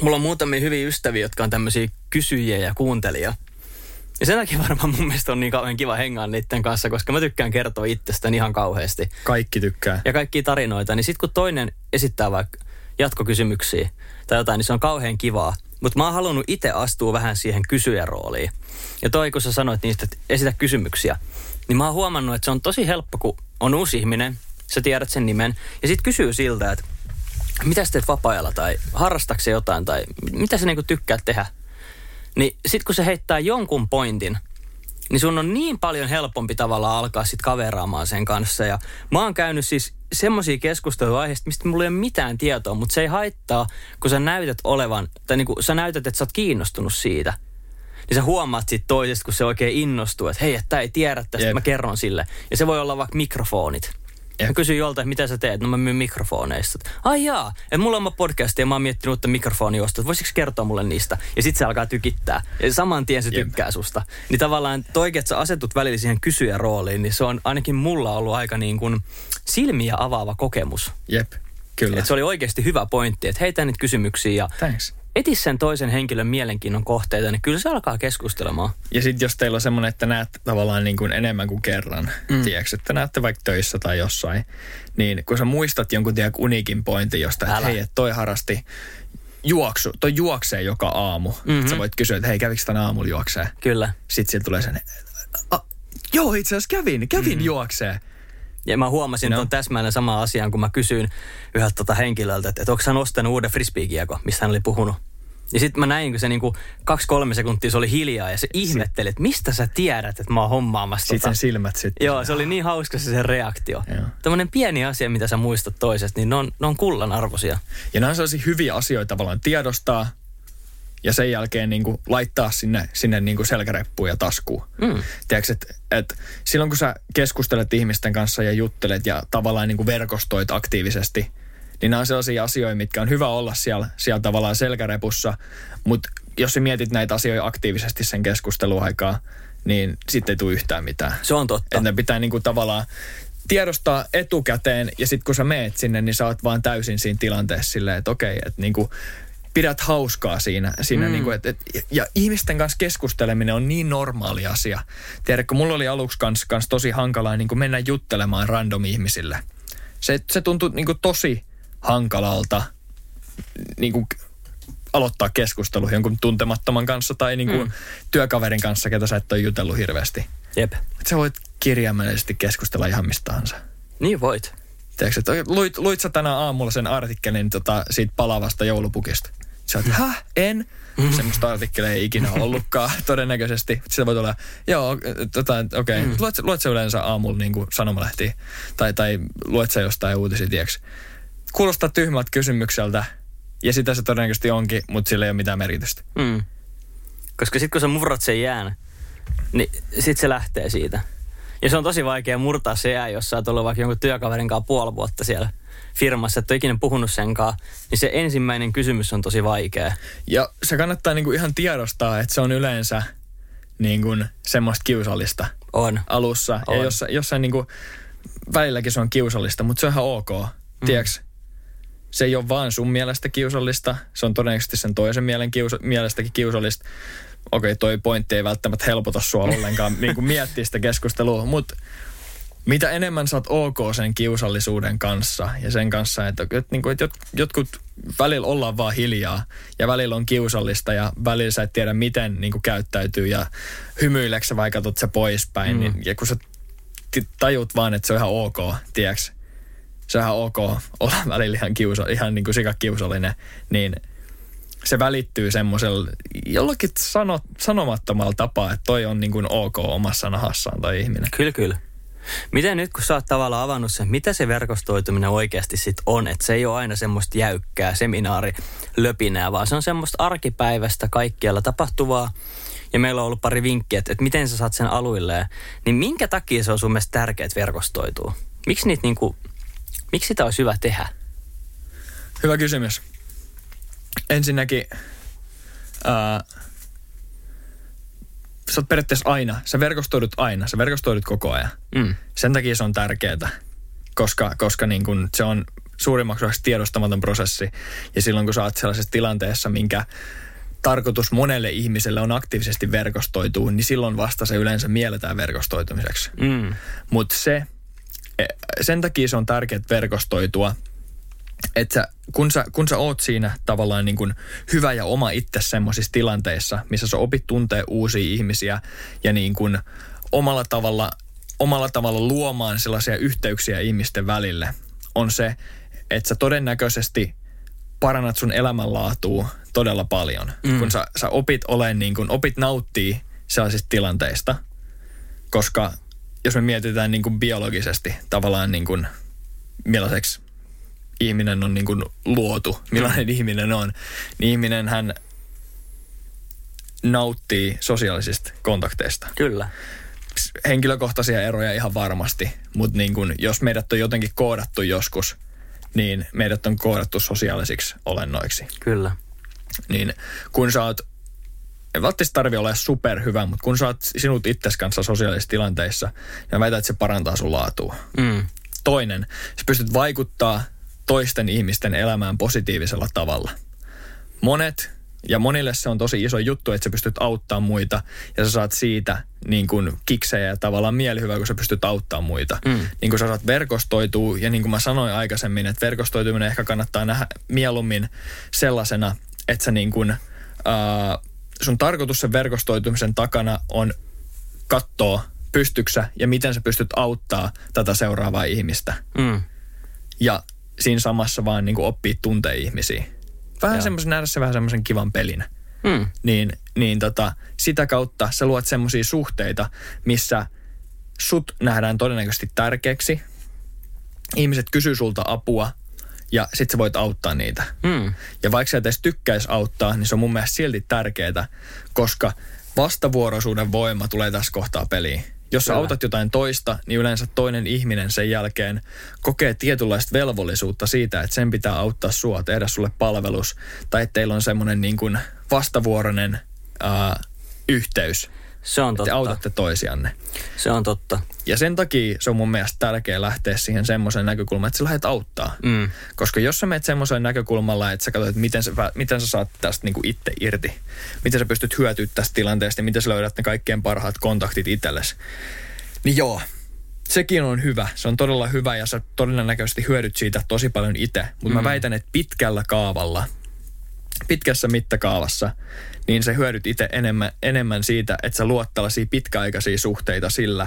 mulla on muutamia hyviä ystäviä, jotka on tämmöisiä kysyjiä ja kuuntelija. Ja sen takia varmaan mun mielestä on niin kauhean kiva hengaa niiden kanssa, koska mä tykkään kertoa itsestäni ihan kauheasti. Kaikki tykkää. Ja kaikkia tarinoita, niin sitten kun toinen esittää vaikka jatkokysymyksiä tai jotain, niin se on kauhean kivaa. Mutta mä oon halunnut itse astua vähän siihen kysyjän rooliin. Ja toi, kun sä sanoit niistä, että esitä kysymyksiä, niin mä oon huomannut, että se on tosi helppo, kun on uusi ihminen, sä tiedät sen nimen, ja sitten kysyy siltä, että mitä sä teet vapaa-ajalla, tai harrastatko sä jotain, tai mitä sä niinku tykkäät tehdä. Niin sit kun se heittää jonkun pointin, niin sun on niin paljon helpompi tavalla alkaa sit kaveraamaan sen kanssa. Ja mä oon käynyt siis semmoisia keskusteluaiheista, mistä mulla ei ole mitään tietoa, mutta se ei haittaa, kun sä näytät olevan, tai niin kuin sä näytät, että sä oot kiinnostunut siitä. Niin sä huomaat sit toisesta, kun se oikein innostuu, että hei, että ei tiedä tästä, Jep. mä kerron sille. Ja se voi olla vaikka mikrofonit. Jep. Mä kysyin jolta, että mitä sä teet? No mä myyn mikrofoneista. Ai jaa, että mulla on oma podcast ja mä oon miettinyt uutta mikrofoniosta. Voisitko kertoa mulle niistä? Ja sit se alkaa tykittää. Ja saman tien se Jep. tykkää susta. Niin tavallaan toikin, että sä asetut välillä siihen kysyjän rooliin, niin se on ainakin mulla ollut aika niin kuin silmiä avaava kokemus. Jep, kyllä. Et se oli oikeasti hyvä pointti, että heitä niitä kysymyksiä ja Thanks. Eti sen toisen henkilön mielenkiinnon kohteita, niin kyllä se alkaa keskustelemaan. Ja sitten jos teillä on semmoinen, että näette tavallaan niin kuin enemmän kuin kerran, mm. tiedätkö, että näette vaikka töissä tai jossain, niin kun sä muistat jonkun tiedätkö, unikin pointin josta, että hei, että toi harrasti juoksu, toi juoksee joka aamu. Mm-hmm. Sä voit kysyä, että hei, kävikö tänä aamulla juoksee? Kyllä. Sitten sieltä tulee sen, "A, joo, itse asiassa kävin, kävin mm. juoksee. Ja mä huomasin No. no. tuon täsmälleen sama asian, kun mä kysyin yhdeltä tota henkilöltä, että, että onko hän ostanut uuden frisbeekiekon, mistä hän oli puhunut. Ja sitten mä näin, kun se niinku kaksi-kolme sekuntia se oli hiljaa ja se ihmetteli, että mistä sä tiedät, että mä oon hommaamassa Sitten tota. sen silmät sitten. Joo, se oli niin hauska se, se reaktio. Tämmöinen pieni asia, mitä sä muistat toisesta, niin ne on, ne on kullan arvoisia. Ja nämä on sellaisia hyviä asioita tavallaan tiedostaa ja sen jälkeen niin kuin laittaa sinne, sinne niin kuin selkäreppuun ja taskuun. Mm. Tiedätkö, että et silloin kun sä keskustelet ihmisten kanssa ja juttelet ja tavallaan niin kuin verkostoit aktiivisesti, niin nämä on sellaisia asioita, mitkä on hyvä olla siellä, siellä tavallaan selkärepussa, mutta jos sä mietit näitä asioita aktiivisesti sen keskusteluaikaa, niin sitten ei tule yhtään mitään. Se on totta. Että ne pitää niinku tavallaan tiedostaa etukäteen ja sitten kun sä meet sinne, niin sä oot vaan täysin siinä tilanteessa silleen, että okei, että niinku pidät hauskaa siinä. siinä mm. niinku, et, et, ja ihmisten kanssa keskusteleminen on niin normaali asia. Tiedätkö, mulla oli aluksi kans, kans tosi hankalaa niinku mennä juttelemaan random ihmisille. Se, se tuntui niinku tosi hankalalta niinku aloittaa keskustelu jonkun tuntemattoman kanssa tai niinku mm. työkaverin kanssa, ketä sä et ole jutellut hirveästi. Jep. Et sä voit kirjaimellisesti keskustella ihan mistä tahansa. Niin voit. Tiedätkö, että luit, luit sä tänä aamulla sen artikkelin tota, siitä palavasta joulupukista? Sä oot, häh, en. Mm. Semmoista artikkelia ei ikinä ollutkaan todennäköisesti. Sitä voi tulla, joo, tota, okei. Okay. Mm. Luet, luet sä yleensä aamulla niin kuin sanomalehtiä? Tai, tai luet sä jostain uutisia, tiedätkö? Kuulostaa tyhmältä kysymykseltä. Ja sitä se todennäköisesti onkin, mutta sillä ei ole mitään merkitystä. Mm. Koska sitten kun sä murrat sen jään, niin sit se lähtee siitä. Ja se on tosi vaikea murtaa se jää, jos sä oot ollut vaikka jonkun työkaverin kanssa puoli vuotta siellä firmassa, että ikinä puhunut sen kanssa, niin se ensimmäinen kysymys on tosi vaikea. Ja se kannattaa niinku ihan tiedostaa, että se on yleensä niinku semmoista kiusallista On. alussa. On. Ja jossain, jossain niinku, välilläkin se on kiusallista, mutta se on ihan ok. Mm. Tiedätkö? Se ei ole vaan sun mielestä kiusallista, se on todennäköisesti sen toisen mielen kiusa, mielestäkin kiusallista. Okei, toi pointti ei välttämättä helpota sua ollenkaan niin miettiä sitä keskustelua, mutta mitä enemmän sä oot ok sen kiusallisuuden kanssa ja sen kanssa, että, että, niin kuin, että jot- jotkut välillä ollaan vaan hiljaa ja välillä on kiusallista ja välillä sä et tiedä miten niin kuin käyttäytyy ja hymyileksä vai katsot sä poispäin. Mm. Niin, ja kun sä tajut vaan, että se on ihan ok, tiedäks, se on ok olla välillä ihan, kiusa, ihan niin kuin sikakiusallinen, niin se välittyy semmoisella jollakin sano, sanomattomalla tapaa, että toi on niin kuin ok omassa nahassaan toi ihminen. Kyllä, kyllä. Miten nyt, kun sä oot tavallaan avannut sen, mitä se verkostoituminen oikeasti sitten on? Että se ei ole aina semmoista jäykkää seminaari löpinää, vaan se on semmoista arkipäivästä kaikkialla tapahtuvaa. Ja meillä on ollut pari vinkkiä, että, että miten sä saat sen aluilleen. Niin minkä takia se on sun mielestä tärkeää, että verkostoituu? Miksi, niitä niinku, miksi sitä olisi hyvä tehdä? Hyvä kysymys. Ensinnäkin, ää, sä oot periaatteessa aina, sä verkostoidut aina, sä verkostoidut koko ajan. Mm. Sen takia se on tärkeää, koska, koska niin kun se on suurimmaksi osaksi tiedostamaton prosessi. Ja silloin kun sä oot sellaisessa tilanteessa, minkä tarkoitus monelle ihmiselle on aktiivisesti verkostoitua, niin silloin vasta se yleensä mielletään verkostoitumiseksi. Mm. Mutta se, sen takia se on tärkeää verkostoitua, että sä, kun, sä, kun sä oot siinä tavallaan niin kuin hyvä ja oma itse semmoisissa tilanteissa, missä sä opit tuntee uusia ihmisiä ja niin kuin omalla tavalla, omalla tavalla luomaan sellaisia yhteyksiä ihmisten välille, on se, että sä todennäköisesti parannat sun elämänlaatua todella paljon, mm. kun sä, sä opit niin kuin, opit nauttii sellaisista tilanteista, koska jos me mietitään niin kuin biologisesti tavallaan niin kuin, millaiseksi ihminen on niin kuin luotu, millainen mm. ihminen on, niin ihminen hän nauttii sosiaalisista kontakteista. Kyllä. Henkilökohtaisia eroja ihan varmasti, mutta niin kuin, jos meidät on jotenkin koodattu joskus, niin meidät on koodattu sosiaalisiksi olennoiksi. Kyllä. Niin kun sä oot, ei välttämättä tarvi olla superhyvä, mutta kun sä oot sinut itses kanssa sosiaalisissa tilanteissa, niin mä väitän, että se parantaa sun laatua. Mm. Toinen, sä pystyt vaikuttaa toisten ihmisten elämään positiivisella tavalla. Monet, ja monille se on tosi iso juttu, että sä pystyt auttamaan muita ja sä saat siitä niin kuin kiksejä ja tavallaan mielihyvää, kun sä pystyt auttamaan muita. Mm. Niin kuin sä saat verkostoitua ja niin kuin mä sanoin aikaisemmin, että verkostoituminen ehkä kannattaa nähdä mieluummin sellaisena, että sä niin kuin, ää, sun tarkoitus sen verkostoitumisen takana on katsoa, pystyksä ja miten sä pystyt auttaa tätä seuraavaa ihmistä. Mm. Ja siinä samassa vaan niin oppii tuntee ihmisiä. Vähän semmoisen, nähdä se vähän semmoisen kivan pelinä. Mm. Niin, niin tota, sitä kautta sä luot semmoisia suhteita, missä sut nähdään todennäköisesti tärkeäksi. Ihmiset kysyy sulta apua ja sit sä voit auttaa niitä. Mm. Ja vaikka sä et edes tykkäis auttaa, niin se on mun mielestä silti tärkeää, koska vastavuoroisuuden voima tulee tässä kohtaa peliin. Jos sä Kyllä. autat jotain toista, niin yleensä toinen ihminen sen jälkeen kokee tietynlaista velvollisuutta siitä, että sen pitää auttaa sua, tehdä sulle palvelus, tai että teillä on semmoinen niin kuin vastavuoroinen ää, yhteys, Se on totta. te autatte toisianne. Se on totta. Ja sen takia se on mun mielestä tärkeää lähteä siihen semmoiseen näkökulmaan, että sä lähdet auttaa. Mm. Koska jos sä menet semmoiseen näkökulmalla, että sä katsot, että miten sä, miten sä saat tästä niinku itse irti, miten sä pystyt hyötyä tästä tilanteesta ja miten sä löydät ne kaikkein parhaat kontaktit itsellesi, niin joo, sekin on hyvä. Se on todella hyvä ja sä todennäköisesti hyödyt siitä tosi paljon itse. Mutta mm. mä väitän, että pitkällä kaavalla, pitkässä mittakaavassa, niin sä hyödyt itse enemmän, enemmän siitä, että sä luot tällaisia pitkäaikaisia suhteita sillä,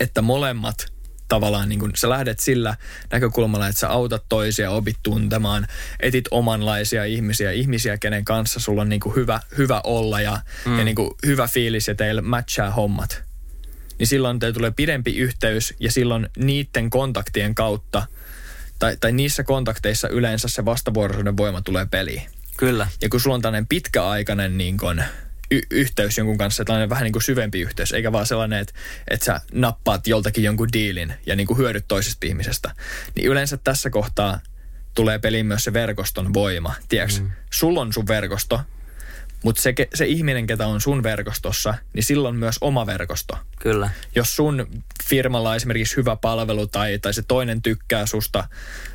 että molemmat tavallaan niin kun sä lähdet sillä näkökulmalla, että sä autat toisia, opit tuntemaan, etit omanlaisia ihmisiä, ihmisiä, kenen kanssa sulla on niin kuin hyvä, hyvä olla ja, mm. ja niin kuin hyvä fiilis ja teillä matchaa hommat. Niin silloin teillä tulee pidempi yhteys ja silloin niiden kontaktien kautta tai, tai niissä kontakteissa yleensä se vastavuoroisuuden voima tulee peliin. Kyllä. Ja kun sulla on tällainen pitkäaikainen niin kun, y- yhteys jonkun kanssa, tällainen vähän niin kuin syvempi yhteys, eikä vaan sellainen, että, että sä nappaat joltakin jonkun diilin ja niin kuin hyödyt toisesta ihmisestä, niin yleensä tässä kohtaa tulee peliin myös se verkoston voima. Tiedätkö, mm. sulla on sun verkosto, Mutta se, se ihminen, ketä on sun verkostossa, niin silloin myös oma verkosto. Kyllä. Jos sun firmalla on esimerkiksi hyvä palvelu tai, tai se toinen tykkää susta,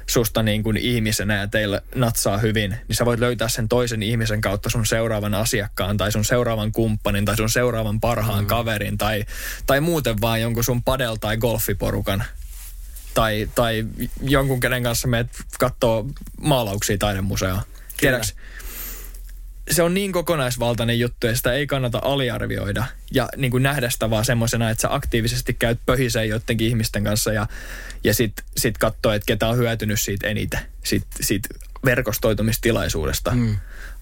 susta niin kuin ihmisenä ja teillä natsaa hyvin, niin sä voit löytää sen toisen ihmisen kautta sun seuraavan asiakkaan tai sun seuraavan kumppanin tai sun seuraavan parhaan mm. kaverin tai, tai muuten vaan jonkun sun padel- tai golfiporukan tai, tai jonkun, kenen kanssa meet katsoo maalauksia taidemuseoon. Tiedäks, se on niin kokonaisvaltainen juttu ja sitä ei kannata aliarvioida ja niin kuin nähdä sitä vaan semmoisena, että sä aktiivisesti käyt pöhiseen joidenkin ihmisten kanssa ja, ja sit, sit katsoo, että ketä on hyötynyt siitä eniten, siitä, siitä verkostoitumistilaisuudesta, mm.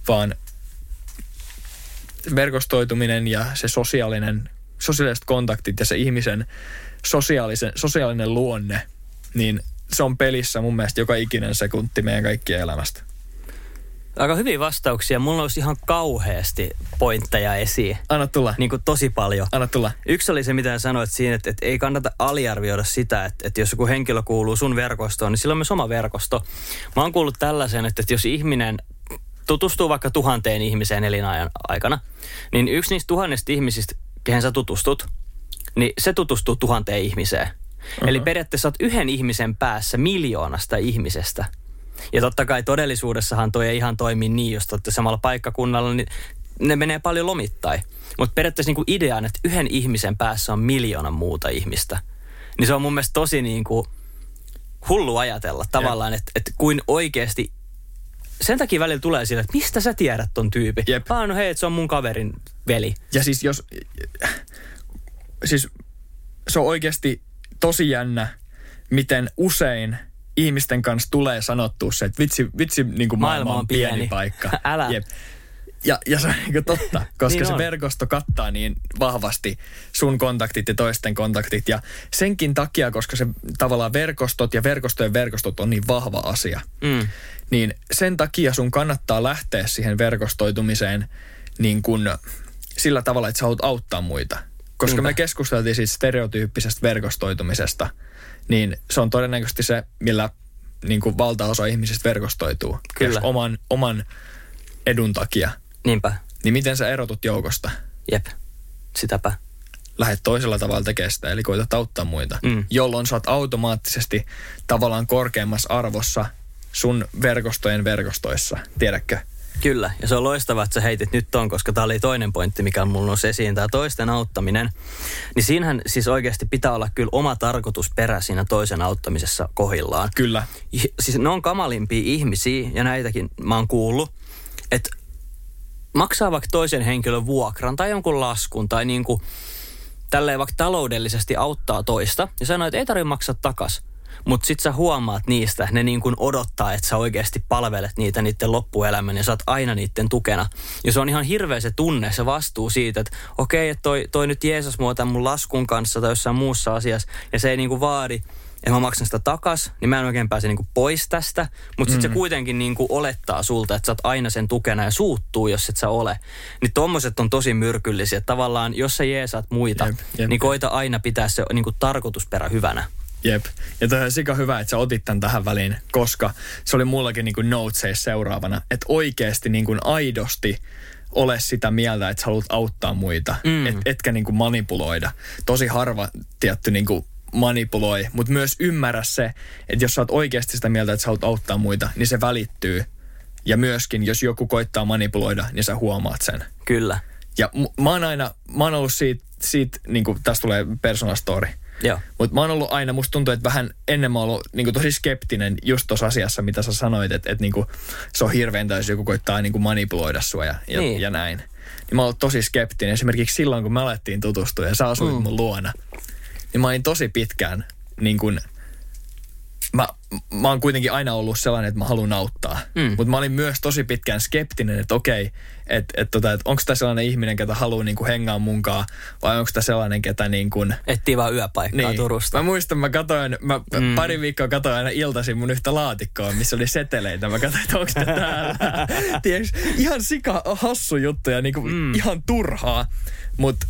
vaan verkostoituminen ja se sosiaalinen, sosiaaliset kontaktit ja se ihmisen sosiaalisen, sosiaalinen luonne, niin se on pelissä mun mielestä joka ikinen sekunti meidän kaikkien elämästä. Aika hyviä vastauksia. Mulla olisi ihan kauheasti pointteja esiin. Anna tulla. Niin kuin tosi paljon. Anna tulla. Yksi oli se, mitä sanoit siinä, että, että ei kannata aliarvioida sitä, että, että jos joku henkilö kuuluu sun verkostoon, niin sillä on myös oma verkosto. Mä oon kuullut tällaisen, että, että jos ihminen tutustuu vaikka tuhanteen ihmiseen elinajan aikana, niin yksi niistä tuhannesta ihmisistä, kehen sä tutustut, niin se tutustuu tuhanteen ihmiseen. Uh-huh. Eli periaatteessa oot yhden ihmisen päässä miljoonasta ihmisestä. Ja totta kai todellisuudessahan toi ei ihan toimi niin, jos olette samalla paikkakunnalla, niin ne menee paljon lomittain. Mutta periaatteessa niinku ideaan, että yhden ihmisen päässä on miljoona muuta ihmistä, niin se on mun mielestä tosi niinku hullu ajatella tavallaan, että, että kuin oikeasti sen takia välillä tulee sille, että mistä sä tiedät ton tyypin? Jep. Vaan no hei, se on mun kaverin veli. Ja siis jos, siis se on oikeasti tosi jännä, miten usein ihmisten kanssa tulee sanottua se, että vitsi, vitsi niin kuin maailma, maailma on pieni, pieni paikka. Älä. Jep. Ja, ja se on niin totta, koska Niin se on. verkosto kattaa niin vahvasti sun kontaktit ja toisten kontaktit. Ja senkin takia, koska se tavallaan verkostot ja verkostojen verkostot on niin vahva asia, Mm. niin sen takia sun kannattaa lähteä siihen verkostoitumiseen niin kuin sillä tavalla, että sä haluat auttaa muita. Koska Niinpä. me keskusteltiin siitä stereotyyppisestä verkostoitumisesta, niin se on todennäköisesti se, millä niin kuin valtaosa ihmisistä verkostoituu. Kyllä. Jos Oman, oman edun takia. Niinpä. Niin miten sä erotut joukosta? Jep. Sitäpä. Lähet toisella tavalla tekemään sitä, eli koetat auttaa muita. Mm. Jolloin sä oot automaattisesti tavallaan korkeammassa arvossa sun verkostojen verkostoissa. Tiedätkö? Kyllä, ja se on loistavaa, että sä heitit nyt ton, koska tämä oli toinen pointti, mikä mulla nousi esiin, tämä toisten auttaminen. Niin siinähän siis oikeasti pitää olla kyllä oma tarkoitusperä siinä toisen auttamisessa kohillaan. Kyllä. Ja Siis ne on kamalimpia ihmisiä, ja näitäkin mä oon kuullut, että maksaa vaikka toisen henkilön vuokran tai jonkun laskun tai niin kuin tälleen vaikka taloudellisesti auttaa toista ja sanoo, että ei tarvitse maksaa takas. Mutta sit sä huomaat niistä, ne niin kuin odottaa, että sä oikeasti palvelet niitä niiden loppuelämän ja sä oot aina niiden tukena. Ja se on ihan hirveä se tunne, se vastuu siitä, että okei, että toi, toi nyt Jeesus mua tämän mun laskun kanssa tai jossain muussa asiassa ja se ei niin kuin vaadi, että mä maksan sitä takas, niin mä en oikein pääse niinku pois tästä. Mutta sitten mm. se kuitenkin niinku olettaa sulta, että sä oot aina sen tukena ja suuttuu, jos et sä ole. Niin tommoset on tosi myrkyllisiä. Tavallaan, jos sä jeesaat muita, Jep, jep. niin koita aina pitää se niinku tarkoitusperä hyvänä. Jep. Ja toi on sika hyvä, että sä otit tämän tähän väliin, koska se oli mullakin niin kuin seuraavana, että oikeasti niin kuin aidosti ole sitä mieltä, että sä haluat auttaa muita, mm. et, etkä niin kuin manipuloida. Tosi harva tietty niin kuin manipuloi, mutta myös ymmärrä se, että jos sä oot oikeasti sitä mieltä, että sä haluat auttaa muita, niin se välittyy. Ja myöskin, jos joku koittaa manipuloida, niin sä huomaat sen. Kyllä. Ja m- mä oon aina, mä oon ollut siitä, siitä niin kuin, tästä tulee personal story. Joo. Mutta mä oon ollut aina, musta tuntuu, että vähän ennen mä oon ollut niin tosi skeptinen just tuossa asiassa, mitä sä sanoit, että, että niin se on hirveäntä, jos joku koittaa niin manipuloida sua ja, ja, Niin. ja näin. Niin mä oon ollut tosi skeptinen. Esimerkiksi silloin, kun me alettiin tutustua ja sä asuit mm. mun luona, niin mä olin tosi pitkään niin kuin, mä, mä oon kuitenkin aina ollut sellainen, että mä haluan auttaa. Mm. Mutta mä olin myös tosi pitkään skeptinen, että okei, että et, tota, et onko tämä sellainen ihminen, ketä haluaa niinku hengaa munkaan, vai onko tämä sellainen, ketä niin kuin, Etsii vaan yöpaikkaa Turusta. Mä muistan, mä katoin, mä mm. pari viikkoa katoin aina iltaisin mun yhtä laatikkoa, missä oli seteleitä. Mä katsoin, että onko ne täällä. Tiedätkö, ihan sika hassu juttu ja niinku mm. ihan turhaa. Mutta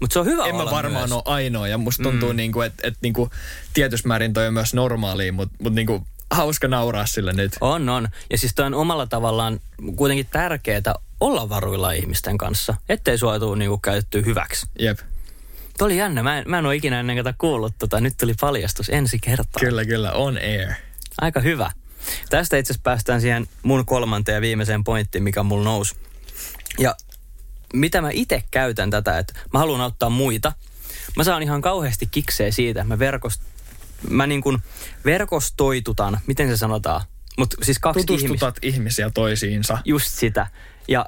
Mutta se on hyvä en mä varmaan myös. ole ainoa. Ja musta tuntuu, mm. niinku, että et, niinku, tietyssä määrin toi on myös normaalia, mutta mut, niinku, hauska nauraa sille nyt. On, on. Ja siis toi on omalla tavallaan kuitenkin tärkeää olla varuilla ihmisten kanssa, ettei sua tule niinku käytettyä hyväksi. Jep. Tuo oli jännä, mä en, mä en ole ikinä ennen tätä kuullut tota, nyt tuli paljastus ensi kertaa. Kyllä, kyllä. On air. Aika hyvä. Tästä itse asiassa päästään siihen mun kolmanteen ja viimeiseen pointtiin, mikä mulla nousi. Ja mitä mä itse käytän tätä, että mä haluan auttaa muita. Mä saan ihan kauheasti kiksejä siitä, että mä, verkost, mä niin kuin verkostoitutan, miten se sanotaan? Mutta siis kaksi ihmistä. Tutustutat ihmisiä toisiinsa. Just sitä. Ja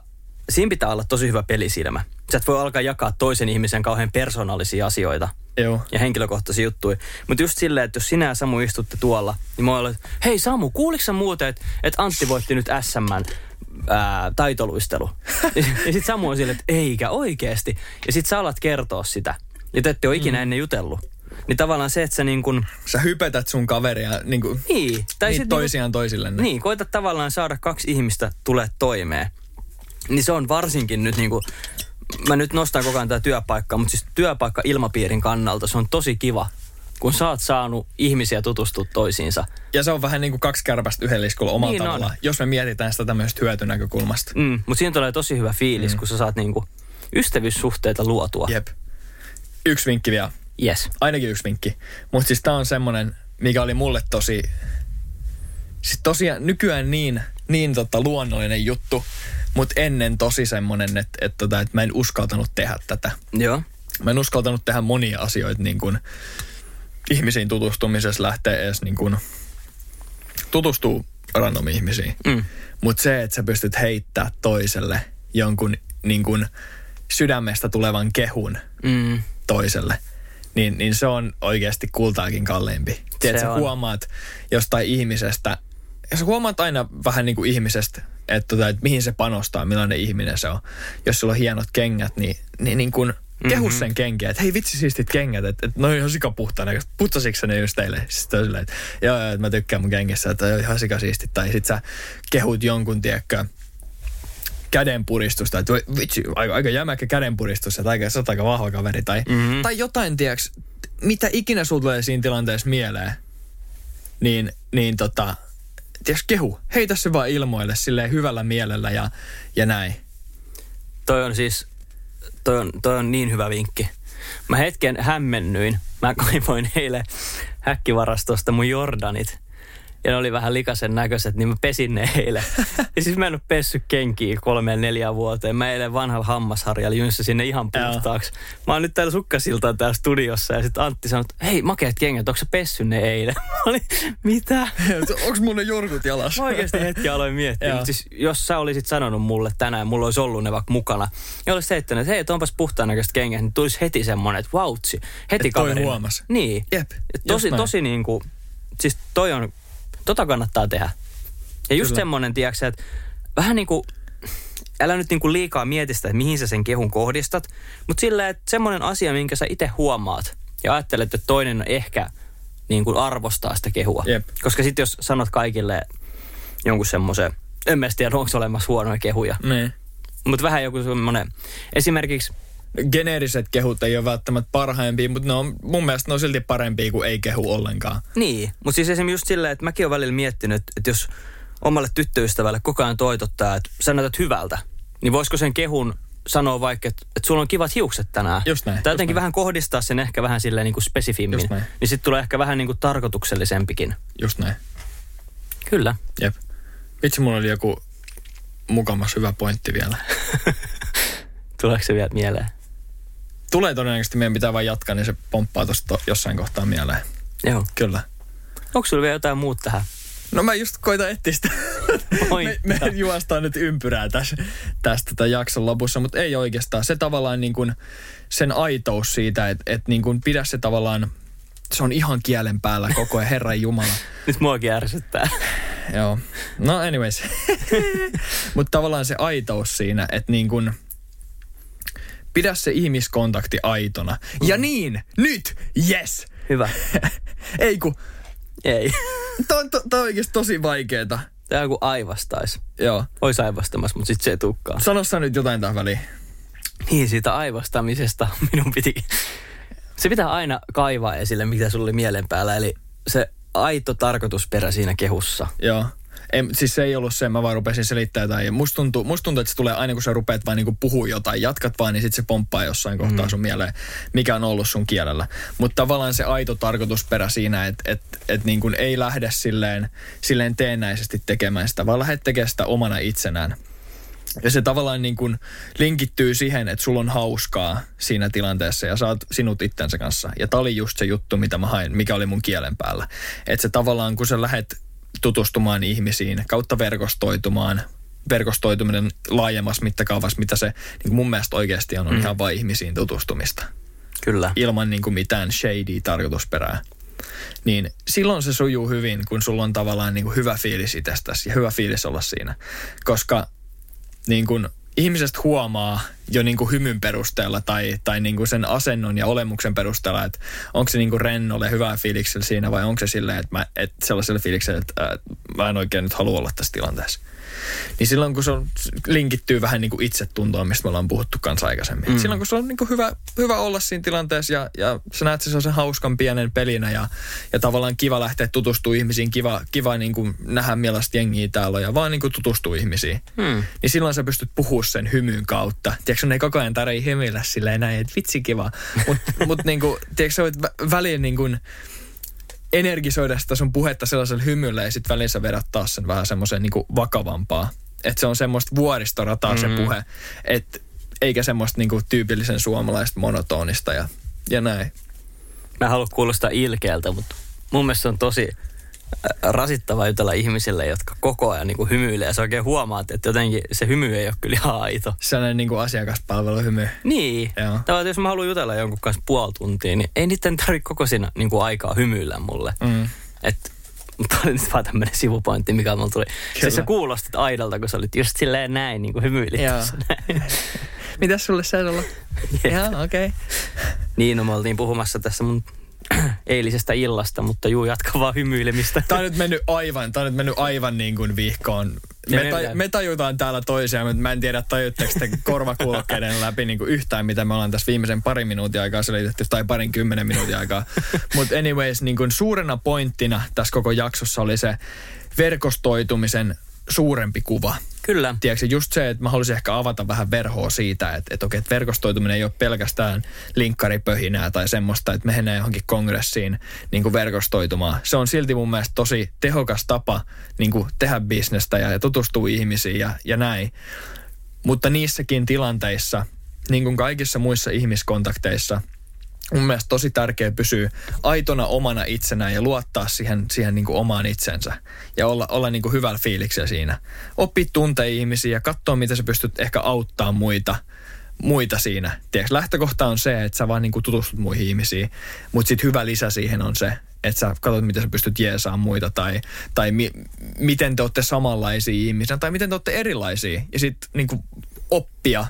siinä pitää olla tosi hyvä pelisilmä. Sä et voi alkaa jakaa toisen ihmisen kauhean persoonallisia asioita Joo. ja henkilökohtaisia juttuja. Mutta just silleen, että jos sinä ja Samu istutte tuolla, niin mä olen, että hei Samu, kuuliko sä muuten, että, että Antti voitti nyt SM ää, taitoluistelu? ja ja sit Samu on silleen, että eikä oikeesti. Ja sit sä alat kertoa sitä. Ja te ette ole ikinä mm. ennen jutellut. Niin tavallaan se, että sä niin kuin, Sä hypetät sun kaveria niin kuin, niin, tai niin sit toisiaan niinku, toisillenne. niin, koita tavallaan saada kaksi ihmistä tulee toimeen. Niin se on varsinkin nyt niinku, mä nyt nostan koko ajan tätä työpaikkaa, mutta siis työpaikka ilmapiirin kannalta se on tosi kiva, kun sä oot saanut ihmisiä tutustua toisiinsa. Ja se on vähän niin kuin kaksi kärpästä yhden liskulla omalla Niin on. tavallaan, jos me mietitään sitä tämmöisestä hyötynäkökulmasta. Mm, mutta siinä tulee tosi hyvä fiilis, mm. kun sä saat niinku ystävyyssuhteita luotua. Jep. Yksi vinkki vielä. Yes. Ainakin yksi vinkki. Mutta siis tää on semmonen, mikä oli mulle tosi... Siis tosiaan nykyään niin, niin tota luonnollinen juttu, mutta ennen tosi semmonen, että et tota, et mä en uskaltanut tehdä tätä. Joo. Mä en uskaltanut tehdä monia asioita niin kuin ihmisiin tutustumisessa lähtee edes niin kuin tutustuu random ihmisiin. Mm. Mutta se, että sä pystyt heittää toiselle jonkun niin kuin sydämestä tulevan kehun Mm. toiselle, niin, niin se on oikeasti kultaakin kalliimpi. Tiedätkö, sä on. huomaat jostain ihmisestä, ja sä huomaat aina vähän niin kuin ihmisestä, että, tota, että mihin se panostaa, millainen ihminen se on. Jos sulla on hienot kengät, niin, niin, niin kuin kehu Mhm. sen kenkiä, että hei vitsi siistit kengät, että, että ne on ihan sikapuhtaana, putsasitko ne just teille? Sitten silleen, että joo, joo, että mä tykkään mun kengissä, että on ihan sikasiistit. Tai sit sä kehut jonkun, tiedätkö, kädenpuristusta, että vitsi, aika, aika jämäkkä kädenpuristus, että aika, sä aika vahva kaveri. Tai, mm-hmm. tai jotain, tiedäks, mitä ikinä sulla tulee siinä tilanteessa mieleen, niin, niin tota, tiedäks, kehu, heitä se vaan ilmoille silleen hyvällä mielellä ja, ja näin. Toi on siis, toi on, toi on niin hyvä vinkki. Mä hetken hämmennyin. Mä kaivoin eilen häkkivarastosta mun Jordanit. Ja ne oli vähän likasen näköiset, niin mä pesin ne eilen. Ja siis mä en ole pessy kenkiä kolmeen neljään vuoteen. Mä eilen vanhalla hammasharjalla jynssäsin ne ihan puhtaaksi. Mä oon nyt täällä sukkasiltaan täällä studiossa ja sitten Antti sanoi, että hei makeat kengät, onko sä pessy ne eilen? Mä olin, mitä? Onks mun ne jorkut jalassa? Mä oikeasti hetki aloin miettiä. Mutta siis, jos sä olisit sanonut mulle tänään, mulla olisi ollut ne vaikka mukana, ja olisit heittänyt, että hei, että onpas puhtaan näköistä kengät, niin tulisi heti semmoinen, että vautsi. Heti Et toi kaverina. huomas. Niin. Jep, Et tosi, tosi niin kuin, siis toi on, tota kannattaa tehdä. Ja just Kyllä. semmoinen, tiedätkö, että vähän niin kuin, älä nyt niin kuin liikaa mieti sitä, että mihin sä sen kehun kohdistat, mutta sillä, että semmoinen asia, minkä sä itse huomaat ja ajattelet, että toinen ehkä niin kuin arvostaa sitä kehua. Jep. Koska sitten jos sanot kaikille jonkun semmoisen, en mä tiedä, onko olemassa huonoja kehuja, Niin. mutta vähän joku semmoinen, esimerkiksi, Geneeriset kehut ei ole välttämättä parhaimpia, mutta ne on, mun mielestä ne on silti parempia kuin ei kehu ollenkaan. niin, mutta siis esimerkiksi just silleen, että mäkin olen välillä miettinyt, että jos omalle tyttöystävälle koko ajan toitottaa, että sä näytät hyvältä, niin voisiko sen kehun sanoa vaikka, että, että sulla on kivat hiukset tänään. Just näin, Tai jotenkin näin. vähän kohdistaa sen ehkä vähän silleen niin kuin spesifimmin. Just näin. Niin sitten tulee ehkä vähän niin kuin tarkoituksellisempikin. Just näin. Kyllä. Jep. Vitsi, mulla oli joku mukamas hyvä pointti vielä. Tuleeko se vielä mieleen? Tulee todennäköisesti, meidän pitää vain jatkaa, niin se pomppaa tuosta jossain kohtaa mieleen. Joo. Kyllä. Onko sulla vielä jotain muuta tähän? No mä just koitan etsiä sitä. me, me juostaan nyt ympyrää tässä, tästä tätä jakson lopussa, mutta ei oikeastaan. Se tavallaan niin kuin, sen aitous siitä, että et niin kuin pidä se tavallaan, se on ihan kielen päällä koko ajan, Herran Jumala. Nyt muakin ärsyttää. Joo. No anyways. Mutta tavallaan se aitous siinä, että niin kun, pidä se ihmiskontakti aitona. Ja niin, nyt, yes! Hyvä. Ei kun, Ei. tää on, to, on oikeasti tosi vaikeeta. Tämä on kuin aivastais. Joo. Ois aivastamassa, mutta sitten se ei tulekaan. Sano sä nyt jotain tähän väliin. Niin, siitä aivastamisesta minun piti... Se pitää aina kaivaa esille, mitä sulla oli mielen päällä. Eli se aito tarkoitusperä siinä kehussa. Joo. Ei, siis se ei ollut se, mä vaan rupesin selittämään jotain. Ja musta tuntuu, musta tuntuu, että se tulee aina, kun sä rupeat vaan niinku puhua jotain, jatkat vaan, niin sitten se pomppaa jossain kohtaa mm. sun mieleen, mikä on ollut sun kielellä. Mutta tavallaan se aito tarkoitusperä siinä, että et, et niinku ei lähde silleen, silleen teennäisesti tekemään sitä, vaan lähde tekemään sitä omana itsenään. Ja se tavallaan niin kuin linkittyy siihen, että sulla on hauskaa siinä tilanteessa ja saat sinut itsensä kanssa. Ja tämä oli just se juttu, mitä mä hain, mikä oli mun kielen päällä. Että se tavallaan, kun sä lähdet tutustumaan ihmisiin, kautta verkostoitumaan, verkostoituminen laajemmassa mittakaavassa, mitä se niin mun mielestä oikeasti on, on mm. ihan vain ihmisiin tutustumista. Kyllä. Ilman niin kuin mitään shady tarkoitusperää. Niin silloin se sujuu hyvin, kun sulla on tavallaan niin kuin hyvä fiilis itsestäsi ja hyvä fiilis olla siinä. Koska niin kuin ihmisestä huomaa jo niin kuin hymyn perusteella tai, tai niin kuin sen asennon ja olemuksen perusteella, että onko se niin kuin rennolle hyvää fiiliksellä siinä vai onko se silleen, että, mä, että sellaisella fiiliksellä, että äh, mä en oikein nyt halua olla tässä tilanteessa. Niin silloin kun se on, linkittyy vähän niin kuin itsetuntoon, mistä me ollaan puhuttu kanssa aikaisemmin. Mm. Silloin kun se on niin kuin hyvä, hyvä olla siinä tilanteessa ja, ja sä näet se sen hauskan pienen pelinä ja, ja tavallaan kiva lähteä tutustumaan ihmisiin, kiva, kiva niin kuin nähdä millaista jengiä täällä on ja vaan niin kuin tutustua ihmisiin. Mm. Niin silloin sä pystyt puhumaan sen hymyn kautta. Tiedätkö, ne ei koko ajan tarvitse hymyillä silleen näin, että vitsi kiva. Mutta mut niin kuin, tiedätkö, sä voit väliin niin kuin, energisoida sitä sun puhetta sellaisella hymyllä ja sitten välissä vedät taas sen vähän semmoiseen niin vakavampaa. Että se on semmoista vuoristorataa mm-hmm. se puhe, et, eikä semmoista niin kuin tyypillisen suomalaista monotonista ja, ja näin. Mä haluan kuulostaa ilkeältä, mutta mun mielestä se on tosi rasittavaa jutella ihmisille, jotka koko ajan niin kuin hymyilee. Ja sä oikein huomaat, että jotenkin se hymy ei ole kyllä ihan aito. Sellainen niin kuin asiakaspalveluhymy. Niin. Tavallaan, jos mä haluan jutella jonkun kanssa puoli tuntia, niin ei niiden tarvitse koko siinä niin kuin aikaa hymyillä mulle. Mm. Että Tämä oli nyt vaan tämmöinen sivupointti, mikä mulla tuli. Kyllä. Siis sä kuulostit aidalta, kun sä olit just silleen näin, niin kuin hymyilit Mitäs sulle se ollut? Joo, okei. Okay. Niin, no me oltiin puhumassa tässä mun eilisestä illasta, mutta juu, jatka vaan hymyilemistä. Tämä on nyt mennyt aivan, tämä on nyt mennyt aivan niin kuin vihkoon. Me, taj, me tajutaan täällä toisiaan, mutta mä en tiedä tajutteko te korvakuulokkeiden läpi niin kuin yhtään, mitä me ollaan tässä viimeisen parin minuutin aikaa selitetty, tai parin kymmenen minuutin aikaa. mutta anyways, niin kuin suurena pointtina tässä koko jaksossa oli se verkostoitumisen suurempi kuva. Kyllä. Tiedätkö, just se, että mä haluaisin ehkä avata vähän verhoa siitä, että, että okei, että verkostoituminen ei ole pelkästään linkkaripöhinää tai semmoista, että mennään johonkin kongressiin niin kuin verkostoitumaan. Se on silti mun mielestä tosi tehokas tapa niin kuin tehdä bisnestä ja, ja tutustua ihmisiin ja, ja näin. Mutta niissäkin tilanteissa, niin kuin kaikissa muissa ihmiskontakteissa – mun mielestä tosi tärkeää pysyä aitona omana itsenään ja luottaa siihen, siihen niin kuin omaan itsensä ja olla, olla niin kuin hyvällä fiiliksellä siinä. Oppi tuntea ihmisiä ja katsoa, miten sä pystyt ehkä auttaa muita, muita siinä. Tiedätkö, lähtökohta on se, että sä vaan niin kuin tutustut muihin ihmisiin, mutta sitten hyvä lisä siihen on se, että sä katsot, miten sä pystyt jeesaamaan muita tai, tai mi, miten te olette samanlaisia ihmisiä tai miten te olette erilaisia. Ja sitten niin oppia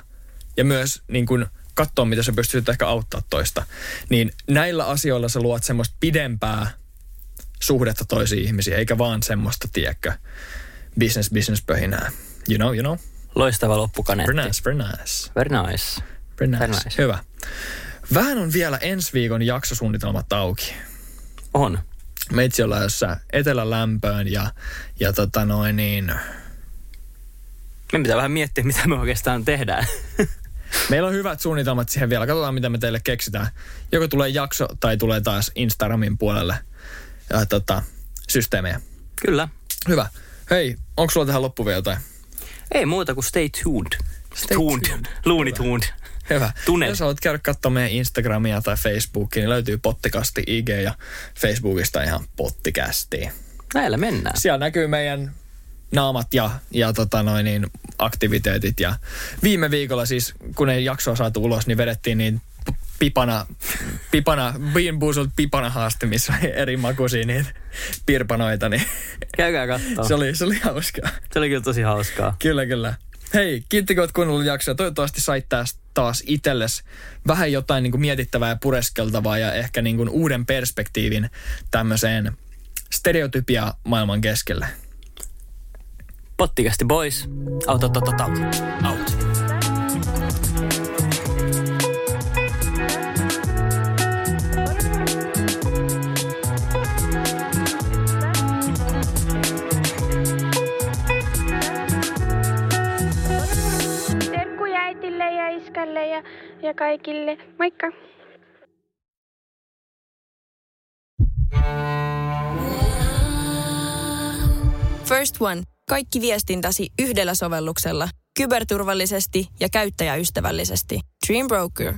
ja myös niin kuin – katsoa, mitä sä pystyt ehkä auttaa toista. Niin näillä asioilla sä luot semmoista pidempää suhdetta toisiin ihmisiin, eikä vaan semmoista, tiedäkö, business, business pöhinää. You know, you know? Loistava loppukaneetti. Very nice, very nice. Very nice. Very nice. Very nice. Hyvä. Vähän on vielä ensi viikon jaksosuunnitelmat auki. On. Me itse ollaan jossain etelälämpöön ja, ja tota noin niin... Me pitää vähän miettiä, mitä me oikeastaan tehdään. Meillä on hyvät suunnitelmat siihen vielä. Katsotaan, mitä me teille keksitään. Joko tulee jakso tai tulee taas Instagramin puolelle ja, tota, systeemejä. Kyllä. Hyvä. Hei, onko sulla tähän loppuun vielä jotain? Ei muuta kuin stay tuned. Stay tuned. tuned. Looney tuned. Hyvä. Tunne. Jos haluat käydä katsomaan meidän Instagramia tai Facebookia, niin löytyy pottikasti IG ja Facebookista ihan pottikästi. Näillä mennään. Siellä näkyy meidän naamat ja, ja tota noin, niin aktiviteetit. Ja viime viikolla siis, kun ei jaksoa saatu ulos, niin vedettiin niin pipana, pipana, Bean Boozled pipana haaste, missä oli eri makuisia niitä pirpanoita. Niin Käykää katsoa. se, oli, se oli hauskaa. Se oli kyllä tosi hauskaa. Kyllä, kyllä. Hei, kiitti kun olet kuunnellut jaksoa. Toivottavasti sait taas itsellesi vähän jotain niin kuin mietittävää ja pureskeltavaa ja ehkä niin kuin uuden perspektiivin tämmöiseen stereotypia maailman keskelle. Pottikästi boys. Out, out, out, out, out. Terkkuja ja ja, ja kaikille. Moikka! First one. Kaikki viestintäsi yhdellä sovelluksella. Kyberturvallisesti ja käyttäjäystävällisesti. Dream Broker.